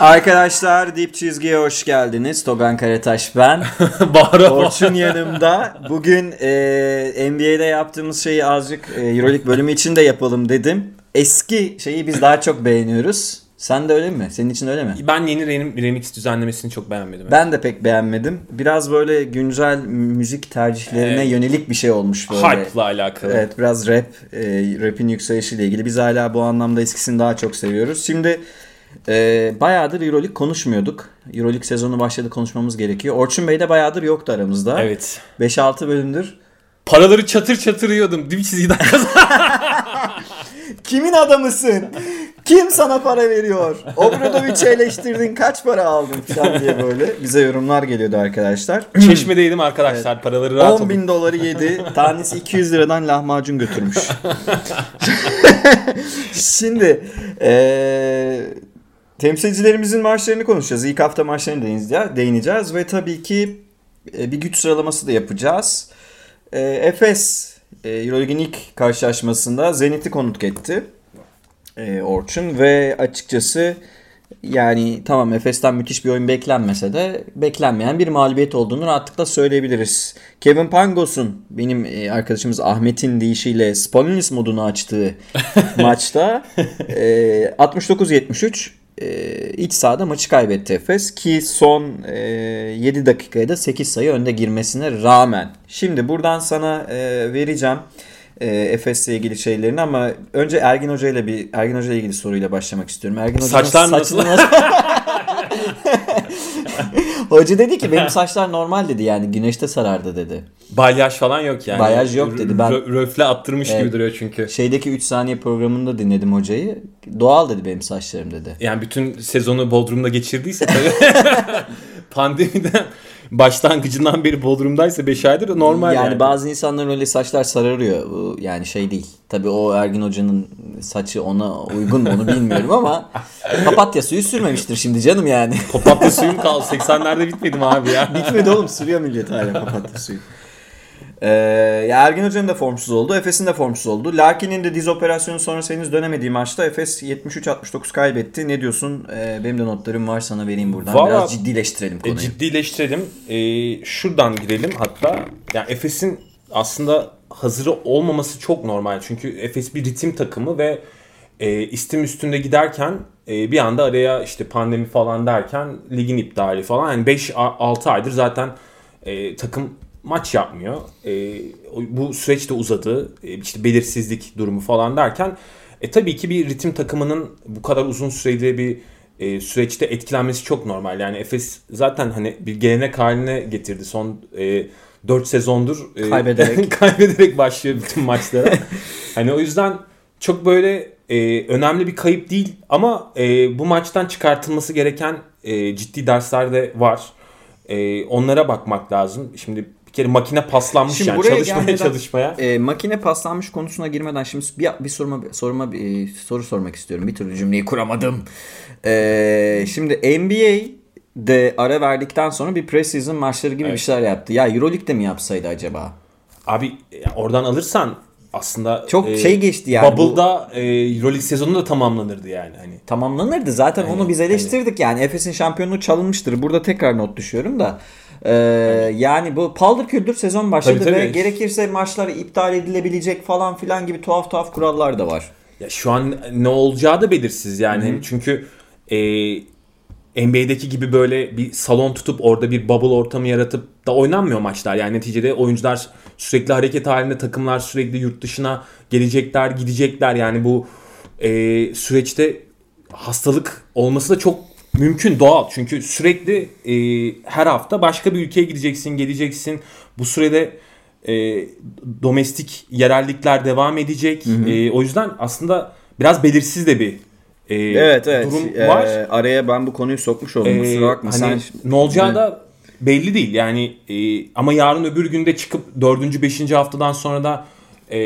Arkadaşlar Dip Çizgi'ye hoş geldiniz. Togan Karataş ben. Bağıra Orçun yanımda. Bugün e, NBA'de yaptığımız şeyi azıcık e, Euroleague bölümü için de yapalım dedim. Eski şeyi biz daha çok beğeniyoruz. Sen de öyle mi? Senin için öyle mi? Ben yeni rem- remix düzenlemesini çok beğenmedim. Ben de pek beğenmedim. Biraz böyle güncel müzik tercihlerine Evet. yönelik bir şey olmuş böyle. Hype'la alakalı. Evet biraz rap, e, rap'in yükselişiyle ilgili. Biz hala bu anlamda eskisini daha çok seviyoruz. Şimdi e, bayağıdır Euroleague konuşmuyorduk. Euroleague sezonu başladı konuşmamız gerekiyor. Orçun Bey de bayağıdır yoktu aramızda. Evet. 5-6 bölümdür. Paraları çatır çatır yiyordum. Dip çizgiden kazan. Kimin adamısın? Kim sana para veriyor? Obradovic'i eleştirdin kaç para aldın falan diye böyle bize yorumlar geliyordu arkadaşlar. Çeşmedeydim arkadaşlar. Paraları rahat 10 olun. bin doları yedi. Tanesi 200 liradan lahmacun götürmüş. Şimdi eee temsilcilerimizin maçlarını konuşacağız. İlk hafta maçlarını değineceğiz, değineceğiz ve tabii ki e, bir güç sıralaması da yapacağız. E, Efes e, Euroleague'in ilk karşılaşmasında Zenit'i konuk etti. E, Orçun ve açıkçası yani tamam Efes'ten müthiş bir oyun beklenmese de beklenmeyen bir mağlubiyet olduğunu rahatlıkla söyleyebiliriz. Kevin Pangos'un benim e, arkadaşımız Ahmet'in deyişiyle Spalinis modunu açtığı maçta e, 69-73 e, iç sahada maçı kaybetti Efes ki son e, 7 dakikaya da 8 sayı önde girmesine rağmen. Şimdi buradan sana e, vereceğim e, Efes'le ilgili şeylerini ama önce Ergin Hoca ile bir Ergin Hoca ile ilgili soruyla başlamak istiyorum. Ergin Hoca'nın Saçlar nasıl? saçını Hoca dedi ki benim saçlar normal dedi yani güneşte sarardı dedi. Balyaj falan yok yani. Balyaj yok dedi. Ben- Rö- röfle attırmış Evet. gibi duruyor çünkü. Şeydeki 3 saniye programında dinledim hocayı. Doğal dedi benim saçlarım dedi. Yani bütün sezonu Bodrum'da geçirdiyse tabii. Pandemiden başlangıcından beri Bodrum'daysa 5 aydır normal yani. yani, bazı insanların öyle saçlar sararıyor. Bu yani şey değil. Tabii o Ergin Hoca'nın saçı ona uygun mu onu bilmiyorum ama papatya suyu sürmemiştir şimdi canım yani. Papatya suyum kaldı. 80'lerde bitmedi mi abi ya? Bitmedi oğlum sürüyor millet hala papatya suyu. Ee, ya Ergin Hoca'nın da formsuz oldu. Efes'in de formsuz oldu. Lakin'in de diz operasyonu sonrası henüz dönemediği maçta Efes 73-69 kaybetti. Ne diyorsun? Ee, benim de notlarım var sana vereyim buradan. Valla- Biraz ciddileştirelim E, konuyu. ciddileştirelim. E, şuradan girelim hatta. Yani Efes'in aslında hazırı olmaması çok normal. Çünkü Efes bir ritim takımı ve e, istim üstünde giderken e, bir anda araya işte pandemi falan derken ligin iptali falan. Yani 5-6 aydır zaten e, takım maç yapmıyor. E, bu süreç de uzadı. E, işte belirsizlik durumu falan derken e, tabii ki bir ritim takımının bu kadar uzun süreli bir e, süreçte etkilenmesi çok normal. Yani Efes zaten hani bir gelenek haline getirdi. Son e, 4 sezondur e, Kaybederek. kaybederek başlıyor bütün maçlara. hani o yüzden çok böyle e, önemli bir kayıp değil ama e, bu maçtan çıkartılması gereken e, ciddi dersler de var. E, onlara bakmak lazım. Şimdi kere makine paslanmış Şimdi yani çalışmaya gelmeden- çalışmaya. E, makine paslanmış konusuna girmeden şimdi bir, bir soruma soruma bir e, soru sormak istiyorum. Bir türlü cümleyi kuramadım. E, şimdi NBA de ara verdikten sonra bir preseason maçları gibi bir Evet. şeyler yaptı. Ya EuroLeague'de mi yapsaydı acaba? Abi ya oradan alırsan aslında Çok şey geçti yani bu- Bubble'da e, Euroleague sezonu da tamamlanırdı yani hani. Tamamlanırdı. Zaten Aynen, onu biz eleştirdik yani. Efes'in şampiyonluğu çalınmıştır. Burada tekrar not düşüyorum da. E, yani bu paldır küldür sezon başladı Tabii, ve tabii. gerekirse maçlar iptal edilebilecek falan filan gibi tuhaf tuhaf kurallar da var. Ya şu an ne olacağı da belirsiz yani. Hani Çünkü e, NBA'deki gibi böyle bir salon tutup orada bir bubble ortamı yaratıp da oynanmıyor maçlar. Yani neticede oyuncular sürekli hareket halinde, takımlar sürekli yurt dışına gelecekler, gidecekler. Yani bu e, süreçte hastalık olması da çok mümkün, doğal. Çünkü sürekli e, her hafta başka bir ülkeye gideceksin, geleceksin. Bu sürede e, domestik yerellikler devam edecek. E, o yüzden aslında biraz belirsiz de bir e, Evet evet. durum Ee, var. araya ben bu konuyu sokmuş oldum. Ee, Kusura bakma. hani Sen ne olacağı da belli değil. Yani e, ama yarın öbür günde çıkıp 4. 5. haftadan sonra da e,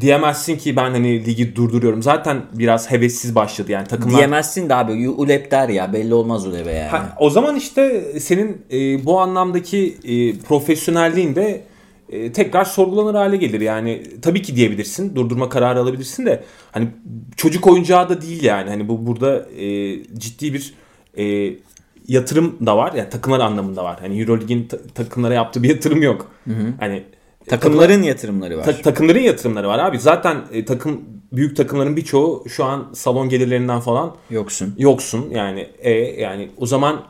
diyemezsin ki ben hani ligi durduruyorum. Zaten biraz hevessiz başladı yani takımlar. diyemezsin de abi Ulep der ya belli olmaz Ulep'e yani. Ha, o zaman işte senin e, bu anlamdaki e, profesyonelliğin de e, tekrar sorgulanır hale gelir. Yani tabii ki diyebilirsin, durdurma kararı alabilirsin de hani çocuk oyuncağı da değil yani. Hani bu burada e, ciddi bir e, yatırım da var. Yani takımlar anlamında var. Hani EuroLeague'in ta- takımlara yaptığı bir yatırım yok. Hani Takımların yatırımları var. Ta- takımların yatırımları var abi. Zaten e, takım büyük takımların birçoğu şu an salon gelirlerinden falan Yoksun. yoksun. Yani e yani o zaman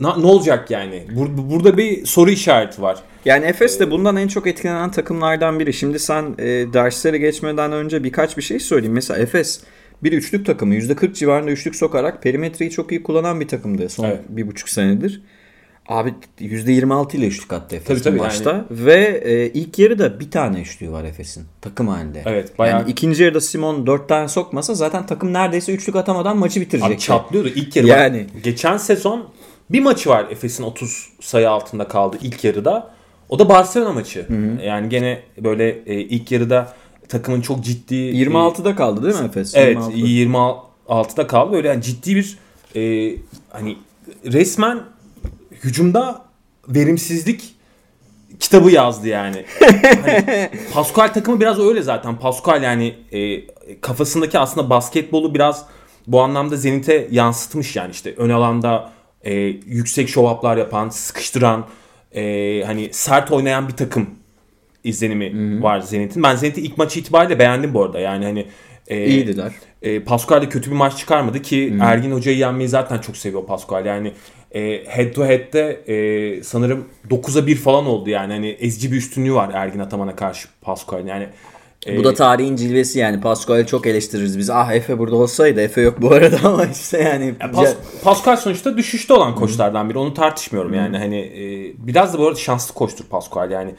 e, ne olacak yani? Bur- burada bir soru işareti var. Yani Efes de bundan en çok etkilenen takımlardan biri. Şimdi sen e, derslere geçmeden önce birkaç bir şey söyleyeyim. Mesela Efes bir üçlük takımı. %40 civarında üçlük sokarak perimetreyi çok iyi kullanan bir takımdı son Evet. bir buçuk senedir. Abi %26 ile üçlük attı Efes Tabii, tabii, maçta. Ve e, ilk yarıda bir tane üçlüğü var Efes'in takım halinde. Evet, bayağı- Yani ikinci yarıda Simon dört tane sokmasa zaten takım neredeyse üçlük atamadan maçı bitirecekti. Abi çatlıyordu ilk yarı. Yani. Yani. geçen sezon bir maçı var Efes'in 30 sayı altında kaldı ilk yarıda. O da Barcelona maçı. Yani gene böyle e, ilk yarıda takımın çok ciddi e, 26'da kaldı değil mi Efes? Evet 26. 26'da kaldı. Böyle yani ciddi bir e, hani resmen hücumda verimsizlik kitabı yazdı yani. hani Pascal takımı biraz öyle zaten. Pascal yani e, kafasındaki aslında basketbolu biraz bu anlamda Zenit'e yansıtmış yani işte ön alanda e, yüksek şovaplar yapan, sıkıştıran, e, hani sert oynayan bir takım izlenimi var Zenit'in. Ben Zenit'i ilk maçı itibariyle beğendim bu arada. Yani hani e, İyiydiler. e, Pascal de kötü bir maç çıkarmadı ki Ergin Hoca'yı yenmeyi zaten çok seviyor Pascal. Yani e, head to head'de e, sanırım 9'a 1 falan oldu yani. Hani ezici bir üstünlüğü var Ergin Ataman'a karşı Pascal. Yani e, Bu da tarihin cilvesi yani. Pascal'i çok eleştiririz biz. Ah Efe burada olsaydı. Efe yok bu arada ama işte yani. ya Pas- Pascal sonuçta düşüşte olan koçlardan biri. Onu tartışmıyorum yani. Hani e, biraz da bu arada şanslı koçtur Pascal. Yani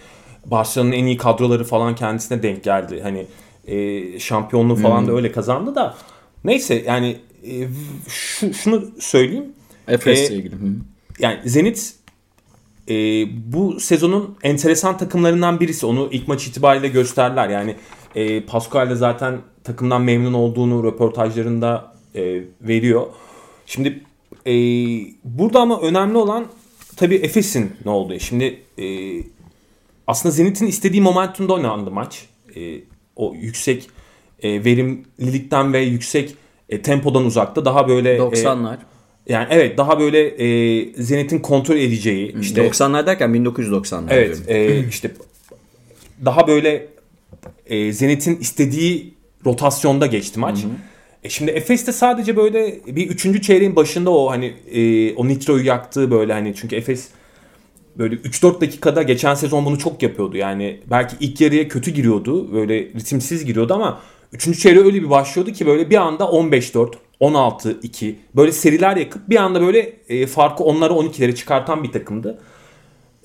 Barcelona'nın en iyi kadroları falan kendisine denk geldi. Hani e, şampiyonluğu falan da öyle kazandı da. Neyse yani e, şu, şunu söyleyeyim. Efes'le E, ilgili. Hı. Yani Zenit e, bu sezonun enteresan takımlarından birisi. Onu ilk maç itibariyle gösterdiler. Yani e, Pascal de zaten takımdan memnun olduğunu röportajlarında e, veriyor. Şimdi e, burada ama önemli olan tabii Efes'in ne olduğu. Şimdi e, aslında Zenit'in istediği momentumda oynandı maç. E, o yüksek e, verimlilikten ve yüksek e, tempodan uzakta daha böyle e, 90'lar. Yani evet daha böyle e, Zenit'in kontrol edeceği işte 90'lar derken 1990'lar evet diyorum. e, işte daha böyle e, Zenit'in istediği rotasyonda geçti maç. E şimdi Efes'te sadece böyle bir üçüncü çeyreğin başında o hani e, o nitroyu yaktığı böyle hani çünkü Efes böyle 3-4 dakikada geçen sezon bunu çok yapıyordu. Yani belki ilk yarıya kötü giriyordu. Böyle ritimsiz giriyordu ama 3. çeyreğe öyle bir başlıyordu ki böyle bir anda 15-4, 16-2 böyle seriler yakıp bir anda böyle e, farkı onlara 12'lere çıkartan bir takımdı.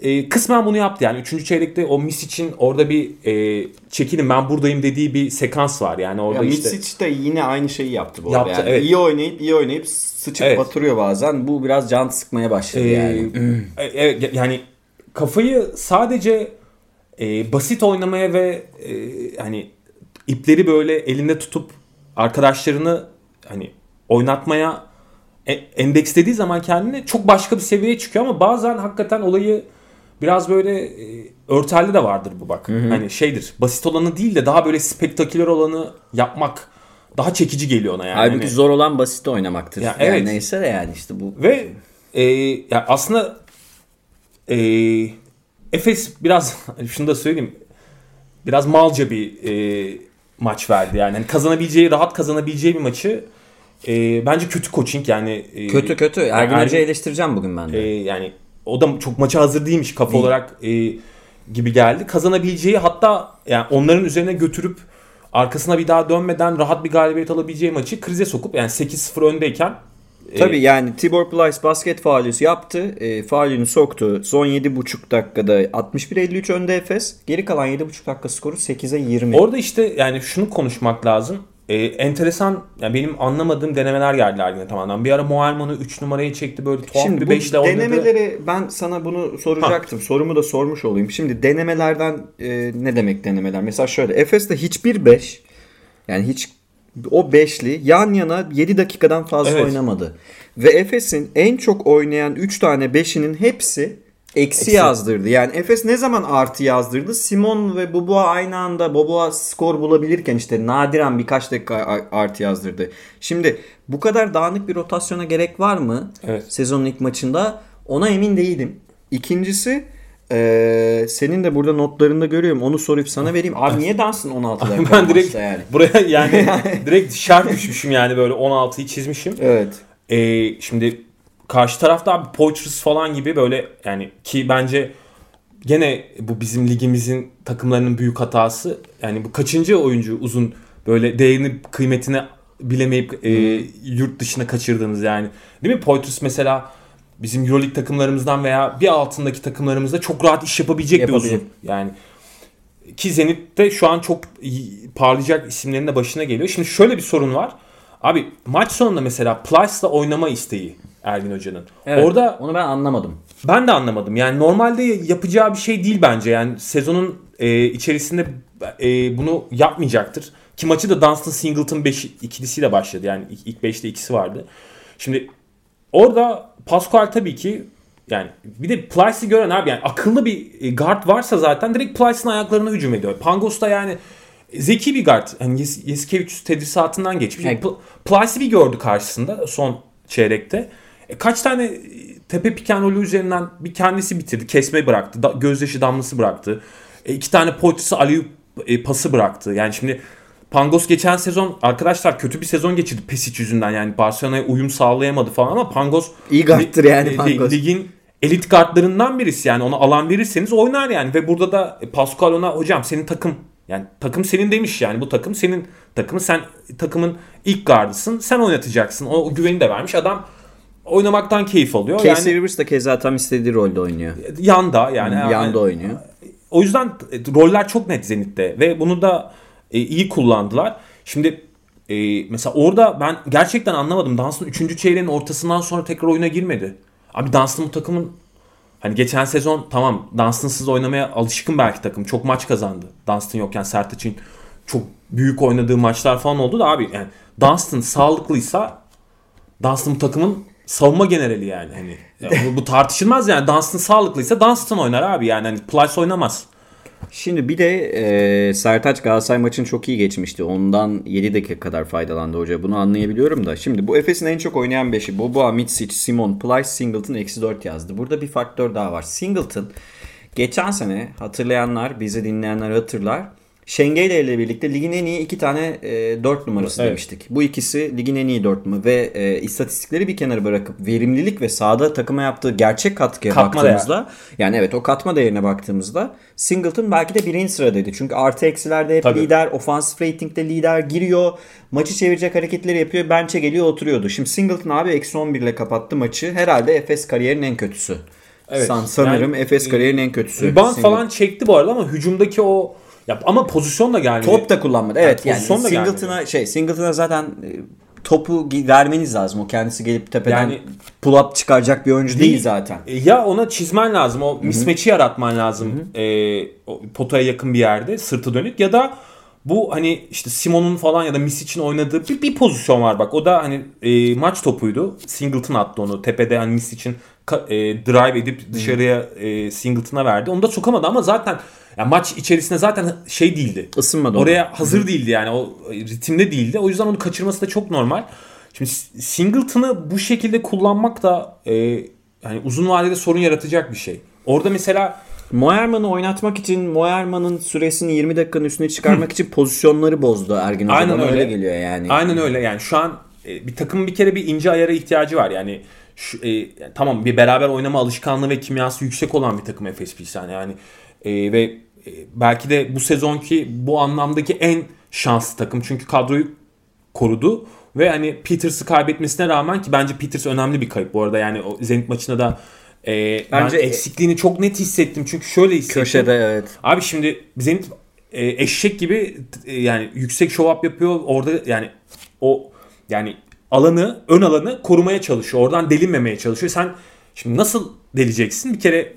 E, kısmen bunu yaptı yani 3. çeyrekte o Miss için orada bir e, çekilin ben buradayım dediği bir sekans var. Yani orada Ya işte Mitsic de yine aynı şeyi yaptı bu Yaptı, arada. Yani evet. İyi oynayıp iyi oynayıp sıçıp Evet. batırıyor bazen. Bu biraz can sıkmaya başladı Ee, yani. evet, yani kafayı sadece e, basit oynamaya ve e, hani ipleri böyle elinde tutup arkadaşlarını hani oynatmaya e- endekslediği zaman kendini çok başka bir seviyeye çıkıyor ama bazen hakikaten olayı biraz böyle e, örterli de vardır bu bak. Hani şeydir. Basit olanı değil de daha böyle spektaküler olanı yapmak daha çekici geliyor ona yani. Halbuki Hani- zor olan basit oynamaktır. Ya yani evet. neyse de yani işte bu. Ve e, ya aslında e, Efes biraz şunu da söyleyeyim. Biraz malca bir e, maç verdi yani. Hani kazanabileceği, rahat kazanabileceği bir maçı e, bence kötü coaching yani. e, Kötü kötü. Ergin Hoca'yı eleştireceğim bugün ben e, de. yani o da çok maça hazır değilmiş kafa Değil. olarak e, gibi geldi. Kazanabileceği hatta yani onların üzerine götürüp arkasına bir daha dönmeden rahat bir galibiyet alabileceği maçı krize sokup yani 8-0 öndeyken e, Tabii yani Tibor Plyce basket faulü yaptı. E, faulünü soktu. Son 7,5 dakikada 61-53 önde Efes. Geri kalan 7,5 dakika skoru 8'e 20. Orada işte yani şunu konuşmak lazım. Ee, enteresan yani benim anlamadığım denemeler geldi Ergin'e tamamen. Bir ara Moerman'ı 3 numaraya çekti böyle tuhaf Şimdi bir bu 5'le oynadı. denemeleri ben sana bunu soracaktım. Sorumu da sormuş olayım. Şimdi denemelerden e, ne demek denemeler? Mesela şöyle Efes'te hiçbir 5 yani hiç o beşli yan yana 7 dakikadan fazla Evet. oynamadı. Ve Efes'in en çok oynayan 3 tane beşinin hepsi eksi, Eksi. yazdırdı. Yani Efes ne zaman artı yazdırdı? Simon ve Boboa aynı anda Boboa skor bulabilirken işte nadiren birkaç dakika artı yazdırdı. Şimdi bu kadar dağınık bir rotasyona gerek var mı? Evet. Sezonun ilk maçında ona emin değilim. İkincisi eee, senin de burada notlarında görüyorum. Onu sorup sana vereyim. Abi niye Dunstan 16 dakika ben direkt yani? buraya yani direkt şart düşmüşüm yani böyle 16'yı çizmişim. Evet. Ee, şimdi karşı tarafta abi Poitras falan gibi böyle yani ki bence gene bu bizim ligimizin takımlarının büyük hatası. Yani bu kaçıncı oyuncu uzun böyle değerini kıymetini bilemeyip e, yurt dışına kaçırdığınız yani. Değil mi? Poitras mesela bizim Euroleague takımlarımızdan veya bir altındaki takımlarımızda çok rahat iş yapabilecek Yapabilir. bir uzun. Yani ki Zenit'te şu an çok parlayacak isimlerin de başına geliyor. Şimdi şöyle bir sorun var. Abi maç sonunda mesela Plyce'la oynama isteği Ergin Hoca'nın. Evet. Orada onu ben anlamadım. ben de anlamadım. Yani normalde yapacağı bir şey değil bence. Yani sezonun e, içerisinde e, bunu yapmayacaktır. Ki maçı da Dunstan Singleton 5 ikilisiyle başladı. Yani ilk- ilk 5'te ikisi vardı. Şimdi orada Pascal tabii ki yani bir de Plyce'i gören abi yani akıllı bir guard varsa zaten direkt Plyce'ın ayaklarına hücum ediyor. Pangos da yani zeki bir guard. Hani Yes- Yasikevicius tedrisatından geçmiş. Yani- Pl- Plyce'i bir gördü karşısında son çeyrekte. E, kaç tane e, tepe piken rolü üzerinden bir kendisi bitirdi. Kesme bıraktı. Da, gözyaşı damlası bıraktı. E, iki tane Poitras'ı Aliyu e, pası bıraktı. Yani şimdi Pangos geçen sezon arkadaşlar kötü bir sezon geçirdi Pesic yüzünden. Yani Barcelona'ya uyum sağlayamadı falan ama Pangos İyi guard'tır yani li- Pangos. ligin elit guardlarından birisi yani ona alan verirseniz oynar yani ve burada da Pascal ona hocam senin takım yani takım senin demiş yani bu takım senin takımı sen takımın ilk gardısın sen oynatacaksın o, o güveni de vermiş adam oynamaktan keyif alıyor Casey yani Rivers da keza tam istediği rolde oynuyor. yanda yani Yanda oynuyor. o yüzden e, roller çok net Zenit'te ve bunu da e, iyi kullandılar. Şimdi e, mesela orada ben gerçekten anlamadım. Dunstan 3. çeyreğin ortasından sonra tekrar oyuna girmedi. Abi Dunstan bu takımın hani geçen sezon tamam Dunstan'sız oynamaya alışkın belki takım. Çok maç kazandı. Dunstan yokken Sertaç'ın çok büyük oynadığı maçlar falan oldu da abi yani Dunstan sağlıklıysa Dunstan takımın savunma generali yani. Hani bu, bu tartışılmaz yani. Dunstan sağlıklıysa Dunstan oynar abi yani. Hani Plyce oynamaz. Şimdi bir de e, Sertaç Galatasaray maçını çok iyi geçmişti. Ondan 7 dakika kadar faydalandı hoca. Bunu anlayabiliyorum da. Şimdi bu Efes'in en çok oynayan 5'i Boboa, Mitsic, Simon, Plyce, Singleton eksi 4 yazdı. Burada bir faktör daha var. Singleton geçen sene hatırlayanlar, bizi dinleyenler hatırlar. Şengeli ile birlikte ligin en iyi iki tane e, 4 numarası Evet. demiştik. Bu ikisi ligin en iyi 4 numara ve e, istatistikleri bir kenara bırakıp verimlilik ve sahada takıma yaptığı gerçek katkıya Katma baktığımızda yani evet o katma değerine baktığımızda Singleton belki de birinci sıradaydı. Çünkü artı eksilerde hep Tabii. lider, ofansif ratingde lider giriyor. Maçı çevirecek hareketleri yapıyor. Bench'e geliyor oturuyordu. Şimdi Singleton abi eksi 11 ile kapattı maçı. Herhalde Efes kariyerinin en kötüsü. Evet. San, sanırım Yani, Efes kariyerinin en kötüsü. Rebound Singleton. falan çekti bu arada ama hücumdaki o ya ama pozisyon da gelmedi. Top da kullanmadı. Evet yani, da Singleton'a şey Singleton'a zaten e, topu vermeniz lazım. O kendisi gelip tepeden Yani- pull up çıkaracak bir oyuncu değil, zaten. E, Ya ona çizmen lazım. O mismatch'i yaratman lazım. E, o potaya yakın bir yerde sırtı dönük ya da bu hani işte Simon'un falan ya da Misic'in oynadığı bir, bir pozisyon var bak. O da hani e, maç topuydu. Singleton attı onu. Tepede hani Misic'in ka- e, drive edip dışarıya e, Singleton'a verdi. Onu da sokamadı ama zaten ya maç içerisinde zaten şey değildi. Isınmadı. Oraya hazır değildi yani. O ritimde değildi. O yüzden onu kaçırması da çok normal. Şimdi Singleton'ı bu şekilde kullanmak da e, yani uzun vadede sorun yaratacak bir şey. Orada mesela Moerman'ı oynatmak için Moerman'ın süresini 20 dakikanın üstüne çıkarmak için pozisyonları bozdu Ergin Hoca. Aynen öyle öyle. geliyor yani. aynen öyle yani şu an e, bir takımın bir kere bir ince ayara ihtiyacı var. Yani şu, e, yani tamam bir beraber oynama alışkanlığı ve kimyası yüksek olan bir takım Efes Pilsen yani E, ve belki de bu sezonki bu anlamdaki en şanslı takım çünkü kadroyu korudu ve hani Peters'ı kaybetmesine rağmen ki bence Peters önemli bir kayıp bu arada yani o Zenit maçında da e, Bence- ben eksikliğini çok net hissettim çünkü şöyle hissettim. Köşede evet. Abi şimdi Zenit e, eşek gibi e, yani yüksek show up yapıyor. Orada yani o yani alanı, ön alanı korumaya çalışıyor. Oradan delinmemeye çalışıyor. Sen şimdi nasıl deleceksin? Bir kere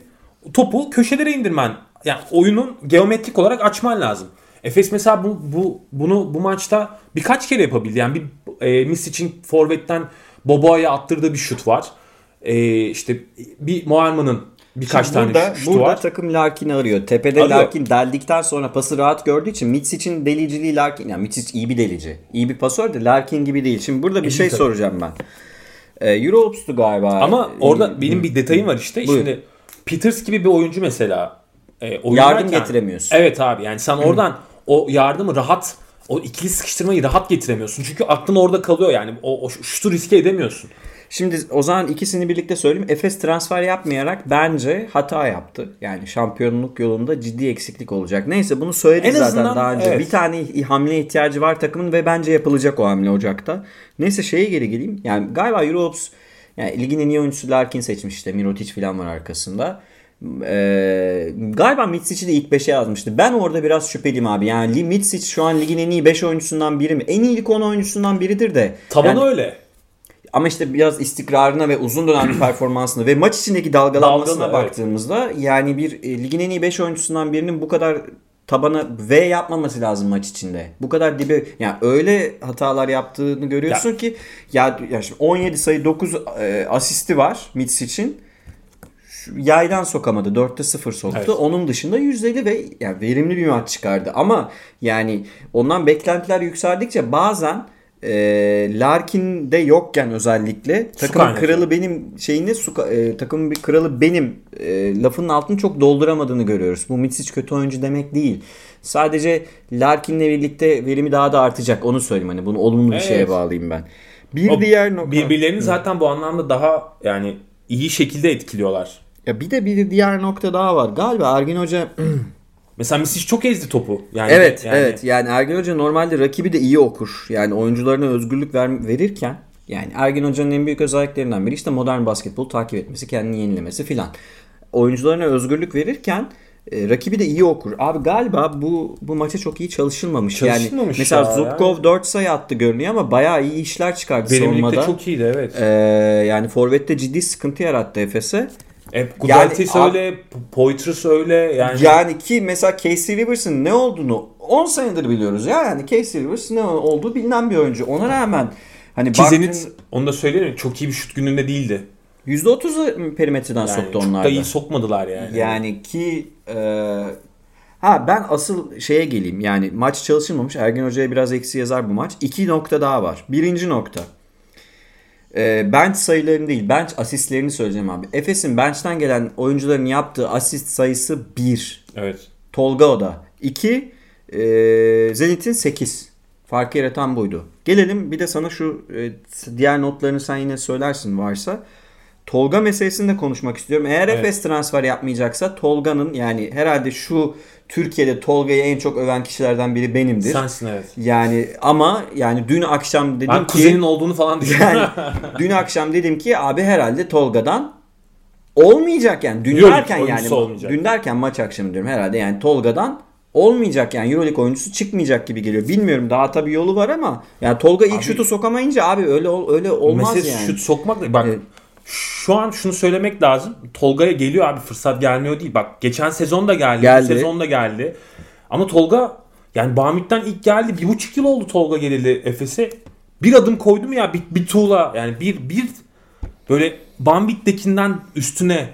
topu köşelere indirmen. Yani oyunun geometrik olarak açman lazım. Efes mesela bu, bu bunu bu maçta birkaç kere yapabildi. Yani bir e, Misic'in forvetten Boboa'ya attırdığı bir şut var. E, işte bir Moerman'ın Birkaç Şimdi tane burada, şutu burada var. takım Larkin'i arıyor. Tepede Arıyor. Larkin deldikten sonra pası rahat gördüğü için Mitsic'in deliciliği Larkin. Yani Mitsic iyi bir delici. İyi bir pasör de Larkin gibi değil. Şimdi burada bir İyi şey tabii. soracağım ben. Ee, Euroops'tu galiba. Ama orada benim bir detayım var işte. Buyur. Şimdi Peters gibi bir oyuncu mesela e, Yardım getiremiyorsun. Evet abi yani sen oradan o yardımı rahat o ikili sıkıştırmayı rahat getiremiyorsun. Çünkü aklın orada kalıyor yani. O, o şutu riske edemiyorsun. Şimdi o zaman ikisini birlikte söyleyeyim. Efes transfer yapmayarak bence hata yaptı. Yani şampiyonluk yolunda ciddi eksiklik olacak. Neyse bunu söyledik En zaten daha önce. evet. Bir tane hamle ihtiyacı var takımın ve bence yapılacak o hamle Ocak'ta. Neyse şeye geri geleyim. Yani galiba Euroops yani ligin en iyi oyuncusu Larkin seçmiş işte. Mirotic falan var arkasında. Ee, galiba Mitsic'i de ilk 5'e yazmıştı. Ben orada biraz şüpheliyim abi. Yani Mitsic şu an ligin en iyi 5 oyuncusundan biri mi? En iyi lig 10 oyuncusundan biridir de. Tabanı Yani- öyle. ama işte biraz istikrarına ve uzun dönemli performansına ve maç içindeki dalgalanmasına evet. baktığımızda yani bir e, ligin en iyi 5 oyuncusundan birinin bu kadar tabana V yapmaması lazım maç içinde. Bu kadar dibe yani öyle hatalar yaptığını görüyorsun ki ya, ya şimdi 17 sayı 9 e, asisti var Mitch için. Yaydan sokamadı. 4'te 0 soktu. Evet. Onun dışında %50 ve yani verimli bir maç çıkardı. Ama yani ondan beklentiler yükseldikçe bazen e, Larkin'de yokken özellikle takımın kralı benim şeyini su, ka- e, takımın bir kralı benim e, lafının altını çok dolduramadığını görüyoruz. Bu Mitsic kötü oyuncu demek değil. Sadece Larkin'le birlikte verimi daha da artacak. Onu söyleyeyim hani bunu olumlu bir Evet. şeye bağlayayım ben. Bir O diğer nokta. Birbirlerini zaten bu anlamda daha yani iyi şekilde etkiliyorlar. Ya bir de bir diğer nokta daha var. Galiba Ergin Hoca Mesela Misic çok ezdi topu. Yani Evet, yani, evet. Yani Ergin Hoca normalde rakibi de iyi okur. Yani oyuncularına özgürlük ver, verirken yani Ergin Hoca'nın en büyük özelliklerinden biri işte modern basketbol takip etmesi, kendini yenilemesi filan. Oyuncularına özgürlük verirken e, rakibi de iyi okur. Abi galiba bu bu maça çok iyi çalışılmamış. Çalışılmamış yani mesela ya, Zubkov yani. 4 sayı attı görünüyor ama bayağı iyi işler çıkardı Verimlilikte savunmada. çok iyiydi evet. Ee, yani forvette ciddi sıkıntı yarattı Efes'e. E, Gudeltis Yani- öyle, Poitras öyle yani. Yani ki mesela Casey Rivers'ın ne olduğunu 10 senedir biliyoruz ya. Yani Casey Rivers ne olduğu bilinen bir oyuncu. Ona rağmen hani Ki baktığın- Zenit onu da söyleyelim çok iyi bir şut gününde değildi. %30'u perimetreden Yani soktu onlar da da. iyi sokmadılar yani. Yani ki e, ha ben asıl şeye geleyim. Yani maç çalışılmamış. Ergin Hoca'ya biraz eksi yazar bu maç. İki nokta daha var. Birinci nokta. E, bench sayılarını değil, bench asistlerini söyleyeceğim abi. Efes'in bench'ten gelen oyuncuların yaptığı asist sayısı 1. Evet. Tolga Oda. 2. E, Zenit'in 8. Farkı yaratan buydu. Gelelim bir de sana şu e, diğer notlarını sen yine söylersin varsa. Tolga meselesini de konuşmak istiyorum. Eğer Evet. Efes transfer yapmayacaksa Tolga'nın yani herhalde şu Türkiye'de Tolga'yı en çok öven kişilerden biri benimdir. Sensin evet. Yani ama yani dün akşam dedim Ben ki kuzenin olduğunu falan düşünüyorum. yani dün akşam dedim ki abi herhalde Tolga'dan olmayacak yani. Dün Euroleague derken yani olmayacak. dün derken maç akşamı diyorum herhalde yani Tolga'dan olmayacak yani Euroleague oyuncusu çıkmayacak gibi geliyor. Bilmiyorum daha tabii yolu var ama yani Tolga ilk Abi- şutu sokamayınca abi öyle öyle olmaz yani. şut sokmak da- bak Evet. Şu an şunu söylemek lazım. Tolga'ya geliyor abi fırsat gelmiyor değil. Bak geçen sezon da geldi, Geldi. sezon da geldi. Ama Tolga yani Bamit'ten ilk geldi. Bir buçuk yıl oldu Tolga geleli Efes'e. Bir adım koydu mu ya bir, bir tuğla yani bir bir böyle Bambit'tekinden üstüne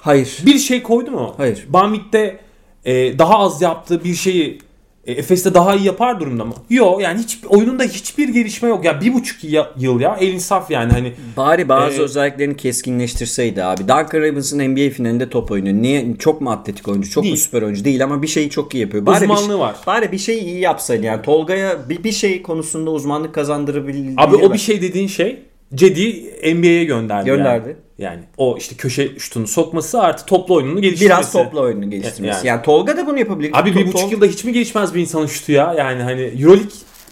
Hayır. bir şey koydu mu? Hayır. Bambit'te e, daha az yaptığı bir şeyi e, Efes'te daha iyi yapar durumda mı? Yok yani hiç oyununda hiçbir gelişme yok. Ya bir buçuk yıl ya el insaf yani hani Bari bazı Ee, özelliklerini keskinleştirseydi abi. Duncan Robinson NBA finalinde top oynuyor. Niye çok mu atletik oyuncu, çok mu Değil. süper oyuncu değil ama bir şeyi çok iyi yapıyor. Bari bir, Uzmanlığı şey- var. Bari bir şeyi iyi yapsaydı yani Tolga'ya bir, bir şey konusunda uzmanlık kazandırabildiği Abi o bir şey dediğin şey Cedi NBA'ye gönderdi. Gönderdi. Yani. Yani o işte köşe şutunu sokması artı toplu oyununu geliştirmesi. Biraz topla oyununu geliştirmesi. Yani. Yani, Tolga da bunu yapabilir. Abi bir To- buçuk yılda hiç mi gelişmez bir insanın şutu ya? Yani hani Euroleague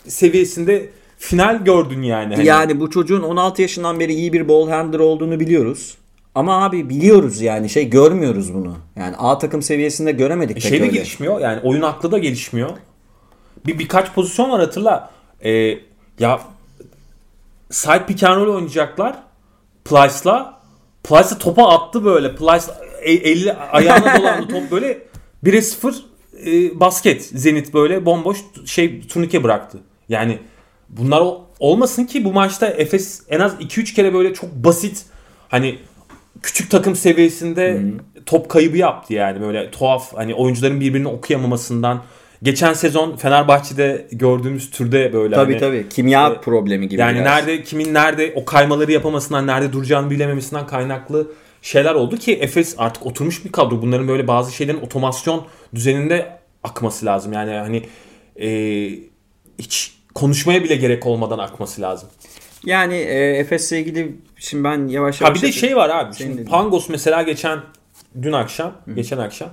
seviyesinde final gördün yani. Hani Yani bu çocuğun 16 yaşından beri iyi bir ball handler olduğunu biliyoruz. Ama abi biliyoruz yani şey görmüyoruz bunu. Yani A takım seviyesinde göremedik E şey de öyle. gelişmiyor. Yani oyun aklı da gelişmiyor. Bir birkaç pozisyon var hatırla. Ee, ya side pick and roll oynayacaklar. Plyce'la. Plyce'la topa attı böyle. Plyce e- eli ayağına dolandı top böyle 1'e 0 e, basket. Zenit böyle bomboş şey turnike bıraktı. Yani bunlar o- olmasın ki bu maçta Efes en az 2-3 kere böyle çok basit hani küçük takım seviyesinde top kaybı yaptı yani böyle tuhaf hani oyuncuların birbirini okuyamamasından geçen sezon Fenerbahçe'de gördüğümüz türde böyle Tabii hani, tabii. Kimya e, problemi gibi. yani biraz. nerede kimin nerede o kaymaları yapamasından nerede duracağını bilememesinden kaynaklı şeyler oldu ki Efes artık oturmuş bir kadro. Bunların böyle bazı şeylerin otomasyon düzeninde akması lazım. Yani hani e, hiç konuşmaya bile gerek olmadan akması lazım. Yani e, Efes'le ilgili şimdi ben yavaş yavaş... Ha bir de şey var abi. Şimdi. Pangos mesela geçen dün akşam, geçen akşam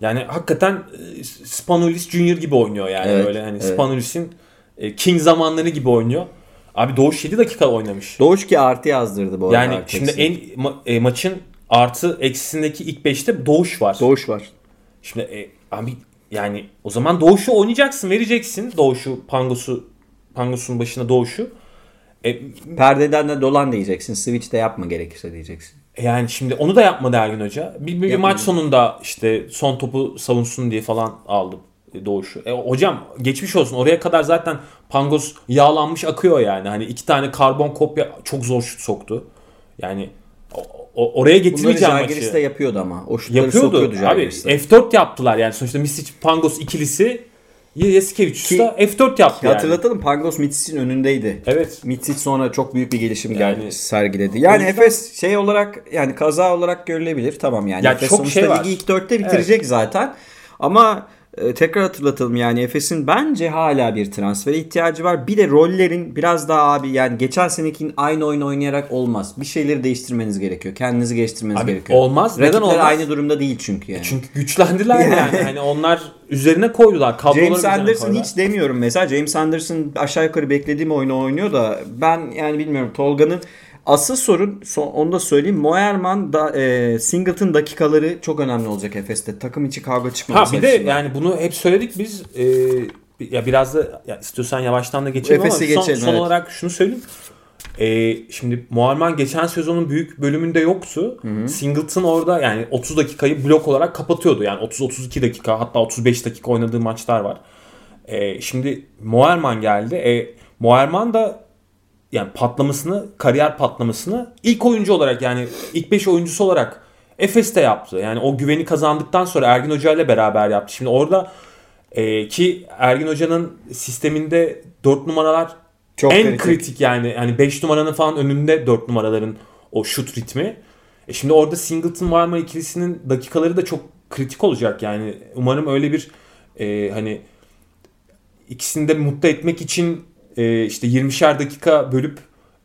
yani hakikaten e, Spanulis Junior gibi oynuyor yani Evet, böyle hani evet. Spanulis'in e, King zamanları gibi oynuyor. Abi Doğuş 7 dakika oynamış. Doğuş ki artı yazdırdı bu arada. Yani şimdi en ma- e, maçın artı eksisindeki ilk 5'te Doğuş var. Doğuş var. Şimdi e, abi yani o zaman Doğuş'u oynayacaksın, vereceksin Doğuş'u, Pangos'u Pangos'un başına Doğuş'u. E, Perdeden de dolan diyeceksin. Switch de yapma gerekirse diyeceksin. Yani şimdi onu da yapmadı Ergin Hoca. Bir, bir maç sonunda işte son topu savunsun diye falan aldı e, Doğuş'u. E, hocam geçmiş olsun. Oraya kadar zaten Pangos yağlanmış akıyor yani. Hani iki tane karbon kopya çok zor şut soktu. Yani o- oraya Bunları getirmeyeceğim maçı. de yapıyordu ama. O şutları Yapıyordu. sokuyordu Abi Žalgiris'te. F4 yaptılar yani. Sonuçta Misic Pangos ikilisi Yasikevicius Ki- da F4 yaptı yani. Hatırlatalım Pangos Mitsic'in önündeydi. Evet. Mitsic sonra çok büyük bir gelişim Yani- geldi, sergiledi. Yani yüzden- Efes şey olarak yani kaza olarak görülebilir. Tamam yani. Ya Efes çok sonuçta şey var. ligi ilk dörtte bitirecek zaten. Ama e, tekrar hatırlatalım yani Efes'in bence hala bir transfere ihtiyacı var. Bir de rollerin biraz daha abi yani geçen senekinin aynı oyun oynayarak olmaz. Bir şeyleri değiştirmeniz gerekiyor. Kendinizi geliştirmeniz Abi gerekiyor. olmaz. Neden Rakipler olmaz? aynı durumda değil çünkü yani. Çünkü güçlendiler yani. hani onlar üzerine koydular. Kadroları James Anderson koydular. hiç demiyorum mesela. James Anderson aşağı yukarı beklediğim oyunu oynuyor da ben yani bilmiyorum Tolga'nın asıl sorun son, onu da söyleyeyim. Moerman da e, Singleton dakikaları çok önemli olacak Efes'te. Takım içi kavga çıkmaması Ha bir de açısından. yani bunu hep söyledik biz. Ee, ya biraz da ya istiyorsan yavaştan da geçelim Efes'i ama son, geçelim, son evet. olarak şunu söyleyeyim. Ee, şimdi Muharman geçen sezonun büyük bölümünde yoktu. Singleton orada yani 30 dakikayı blok olarak kapatıyordu. Yani 30-32 dakika hatta 35 dakika oynadığı maçlar var. Ee, şimdi Muharman geldi. E, Muharman da yani patlamasını, kariyer patlamasını ilk oyuncu olarak yani ilk 5 oyuncusu olarak Efes'te yaptı. Yani o güveni kazandıktan sonra Ergin Hoca ile beraber yaptı. Şimdi orada e, ki Ergin Hoca'nın sisteminde 4 numaralar Çok en kritik. kritik. yani. Yani 5 numaranın falan önünde 4 numaraların o şut ritmi. E şimdi orada Singleton Varma ikilisinin dakikaları da çok kritik olacak yani. Umarım öyle bir e, hani ikisini de mutlu etmek için e, işte 20'şer dakika bölüp